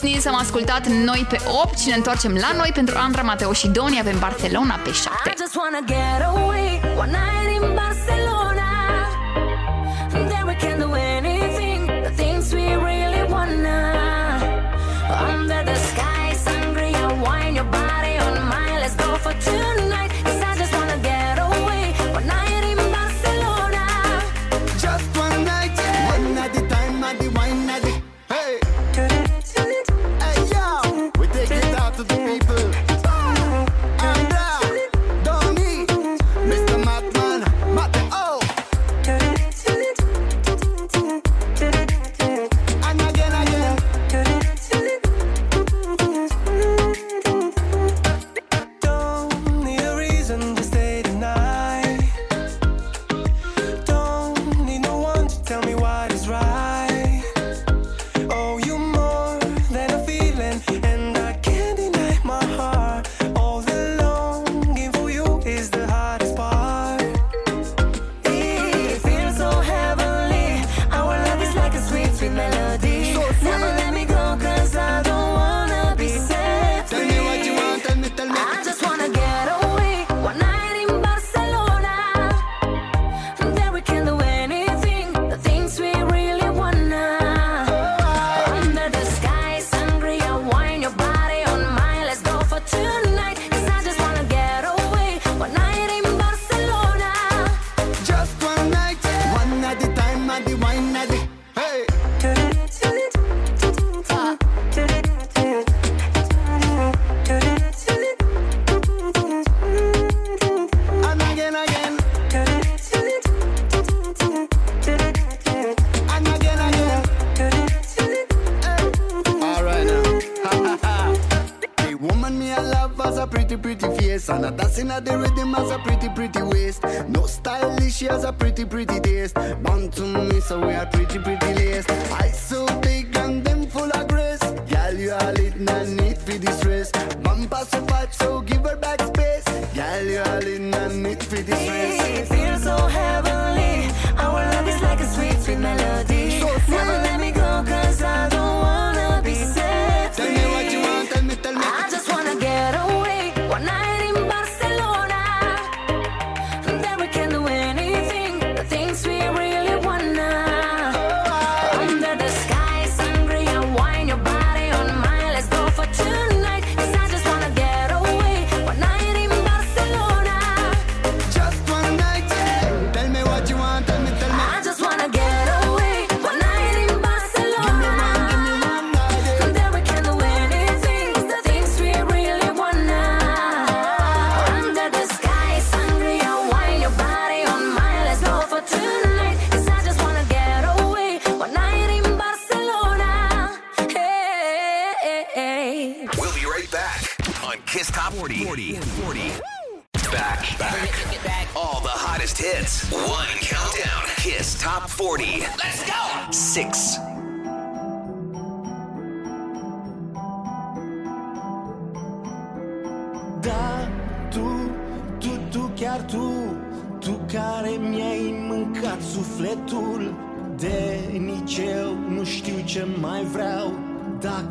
The Business Am ascultat noi pe 8 și ne întoarcem la noi pentru Andra Mateo și Doni. Avem Barcelona pe 7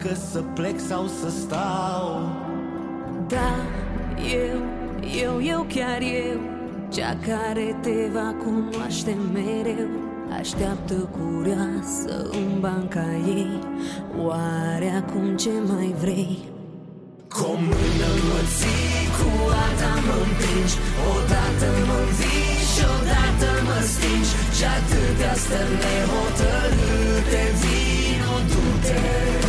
Dacă să plec sau să stau. Da, eu, eu, eu, chiar eu. Cea care te va cunoaște mereu. Așteaptă curioasă în banca ei. Oare acum ce mai vrei? Cu o mână mă ții, cu alta mă împingi. Odată mă învii și odată mă stingi. Și atâtea stări nehotărâte Vino, du-te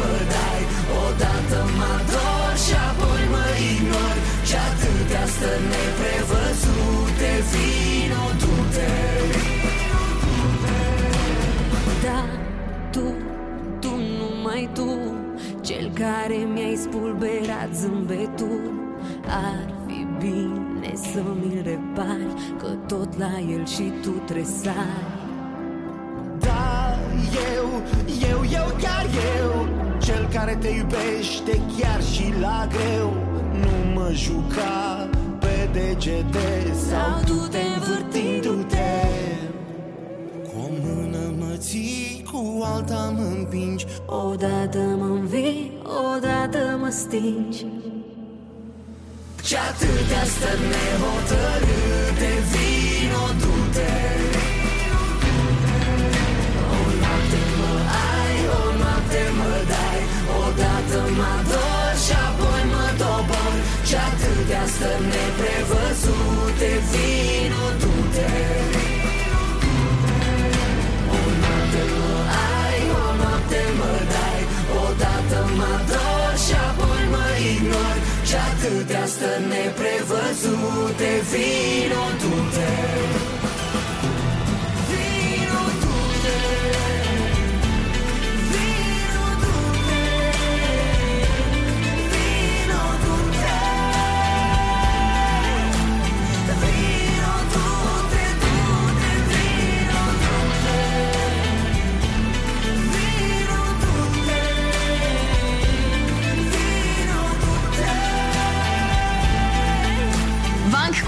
mă dai Odată mă ador și apoi mă ignori Și atâtea stări neprevăzute Vino, du-te Da, tu, tu, numai tu Cel care mi-ai spulberat zâmbetul. Ar fi bine să mi-l repari Că tot la el și tu tresari. Da, eu, eu, eu, chiar eu. Cel care te iubește chiar și la greu. Nu mă juca pe degete Sau tu te învârtindu-te. Cu o mână mă ții, cu alta mă împingi. Odată mă învii, odată mă stingi. Și atâtea stări nehotărâte Vino, du-te O Odată mă ador și apoi mă dobor Și atâtea stări neprevăzute Vino, du-te O noapte mă ai, o noapte mă dai Odată mă ador și apoi mă ignor Și atâtea stări neprevăzute Vino, du-te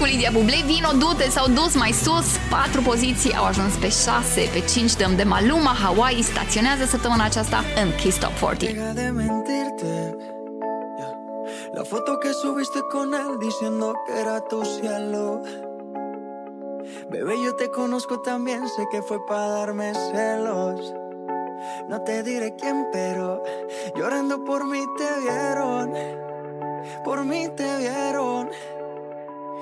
cu Lidia Buble, Vino, du-te, s-au dus mai sus, patru poziții au ajuns pe 6, pe 5 dăm de Maluma, Hawaii staționează săptămâna aceasta în Kiss Top 40. Deja de mentirte. Yeah. La foto que subiste con él diciendo que era tu cielo. Bebé, yo te conozco también, sé que fue para darme celos. No te diré quién, pero llorando por mí te vieron. Por mí te vieron.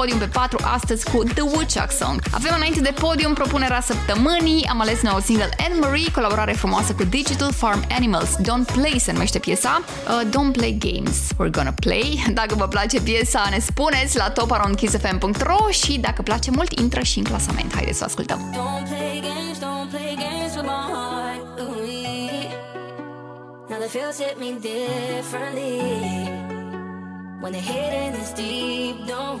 podium pe 4 astăzi cu The Woodchuck Song. Avem înainte de podium propunerea săptămânii, am ales noul single Anne Marie, colaborare frumoasă cu Digital Farm Animals. Don't Play se numește piesa, uh, Don't Play Games, We're Gonna Play. Dacă vă place piesa, ne spuneți la toparondkissfm.ro și dacă place mult, intră și în clasament. Haideți să o ascultăm! Don't play games, don't play games with my heart, Now the feels hit me differently When the hidden is deep, don't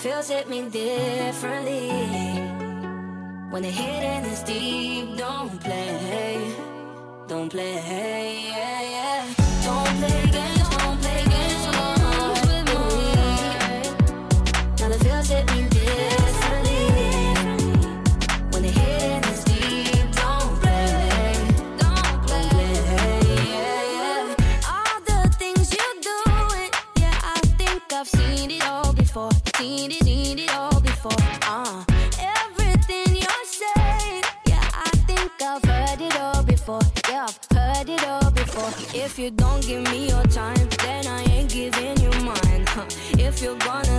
feels hit me differently. When the hidden is deep, don't play, don't play, yeah, yeah. don't play games, don't play games with me. Now the feels hit me differently. If you don't give me your time, then I ain't giving you mine. Huh. If you're gonna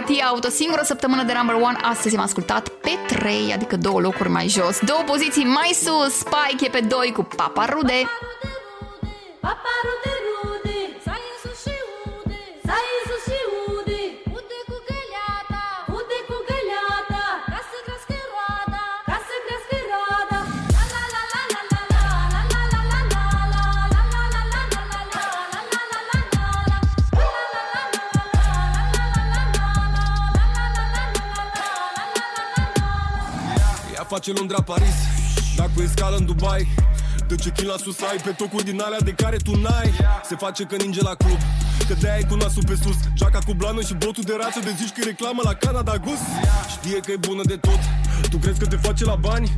Patia Auto, singură săptămână de number one. Astăzi am ascultat pe 3, adică două locuri mai jos. Două poziții mai sus, Spike e pe 2 cu Papa Rude. Face Londra Paris. Dacă e scală în Dubai De ce chin la sus ai pe tocuri din alea de care tu n-ai. Se face că ninge la club Că de-aia e cu nasul pe sus. Jaca cu blană și botul de rață De zici că e reclamă la Canada Gus Știe că e bună de tot Tu crezi că te face la bani?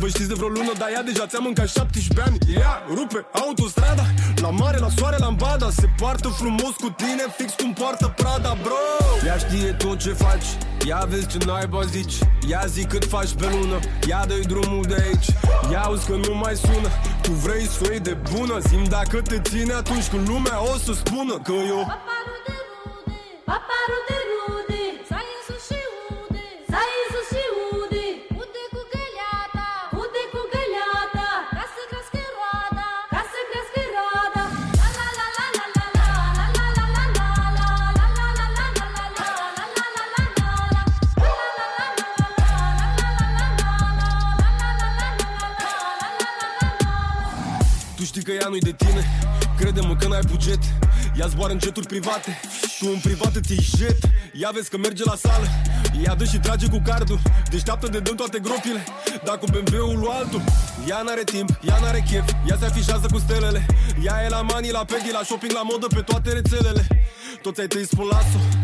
Vă știți de vreo lună, dar ea deja ți-a mâncat 17 ani. Ea rupe autostrada La mare, la soare, la ambada Se poartă frumos cu tine, fix cum poartă Prada, bro. Ea știe tot ce faci Ia vezi ce naiba zici. Ia zi cât faci pe lună. Ia dă drumul de aici. Ia auzi că nu mai sună. Tu vrei să o iei de bună? Zim dacă te ține atunci când lumea o să spună Că eu Papa rude. Rude, ea nu-i de tine. Crede-mă că n-ai buget. Ea zboară în jeturi private. Tu în privat îți iei jet. Ia vezi că merge la sală. Ea dă și trage cu cardul. Deșteaptă de dăm toate gropile. Dacă BMW-ul lui altul Ea n-are timp, ea n-are chef. Ea se afișează cu stelele. Ea e la mani, la pedi, la shopping, la modă Pe toate rețelele. Toți ai tăi spun lasă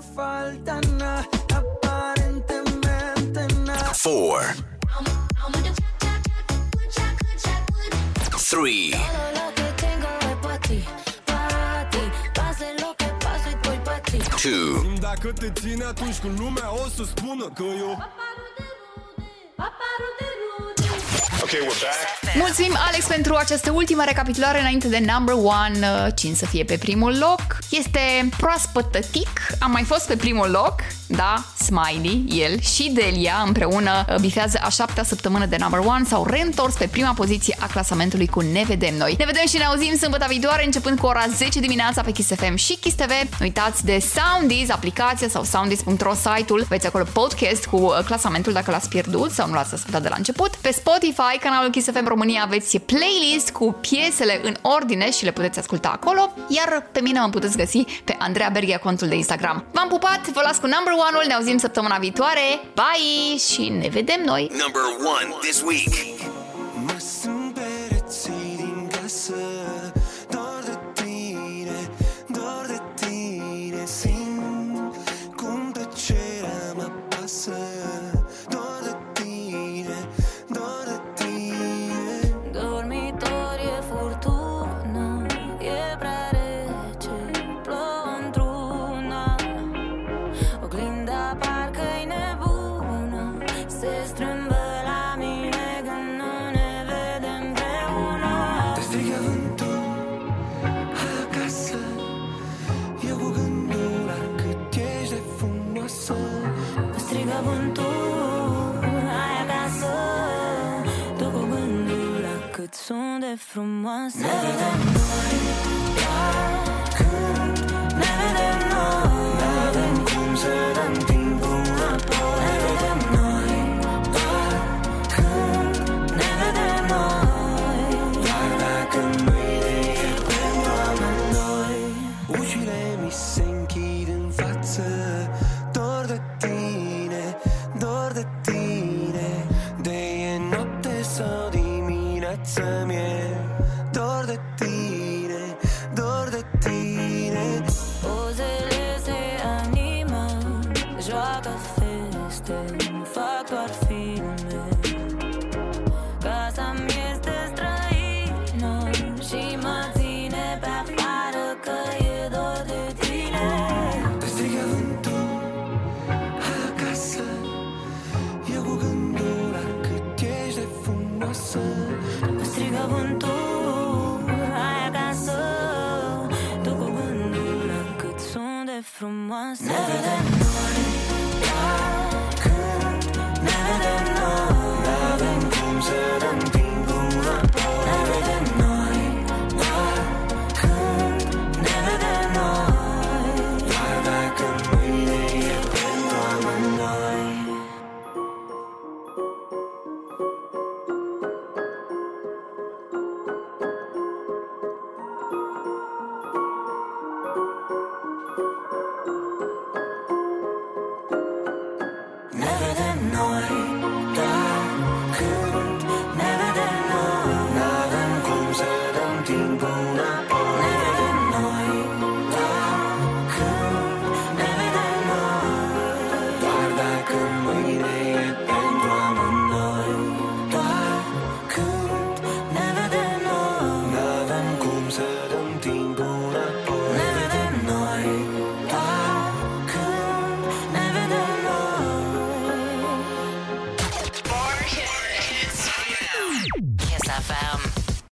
falta nada, aparentemente nada. four, three, Todo lo que tengo es pa' ti, pa' ti. Pase lo que pase, estoy pa' ti. Two. Paparu de Okay, we're back. Mulțumim, Alex, pentru această ultimă recapitulare înainte de number one. uh, Cine să fie pe primul loc? Este proaspăt tătic, a mai fost pe primul loc, da, Smiley, el și Delia împreună uh, bifează a șaptea săptămână de number one, s-au reîntors pe prima poziție a clasamentului cu Ne Vedem Noi. Ne vedem și ne auzim sâmbătă viitoare, începând cu ora 10 dimineața pe Kiss FM și Kiss TV. Nu uitați de Soundies, aplicația sau soundies.ro site-ul. Veți acolo podcast cu uh, clasamentul dacă l-ați pierdut sau nu l-ați ascultat de la început. Pe Spotify, canalul Kiss FM România, aveți playlist cu piesele în ordine și le puteți asculta acolo, iar pe mine mă puteți găsi pe Andreea Berghia, contul de Instagram. V-am pupat, vă las cu number one-ul, ne auzim săptămâna viitoare, bye și ne vedem noi! Number one this week. from side. someone. Never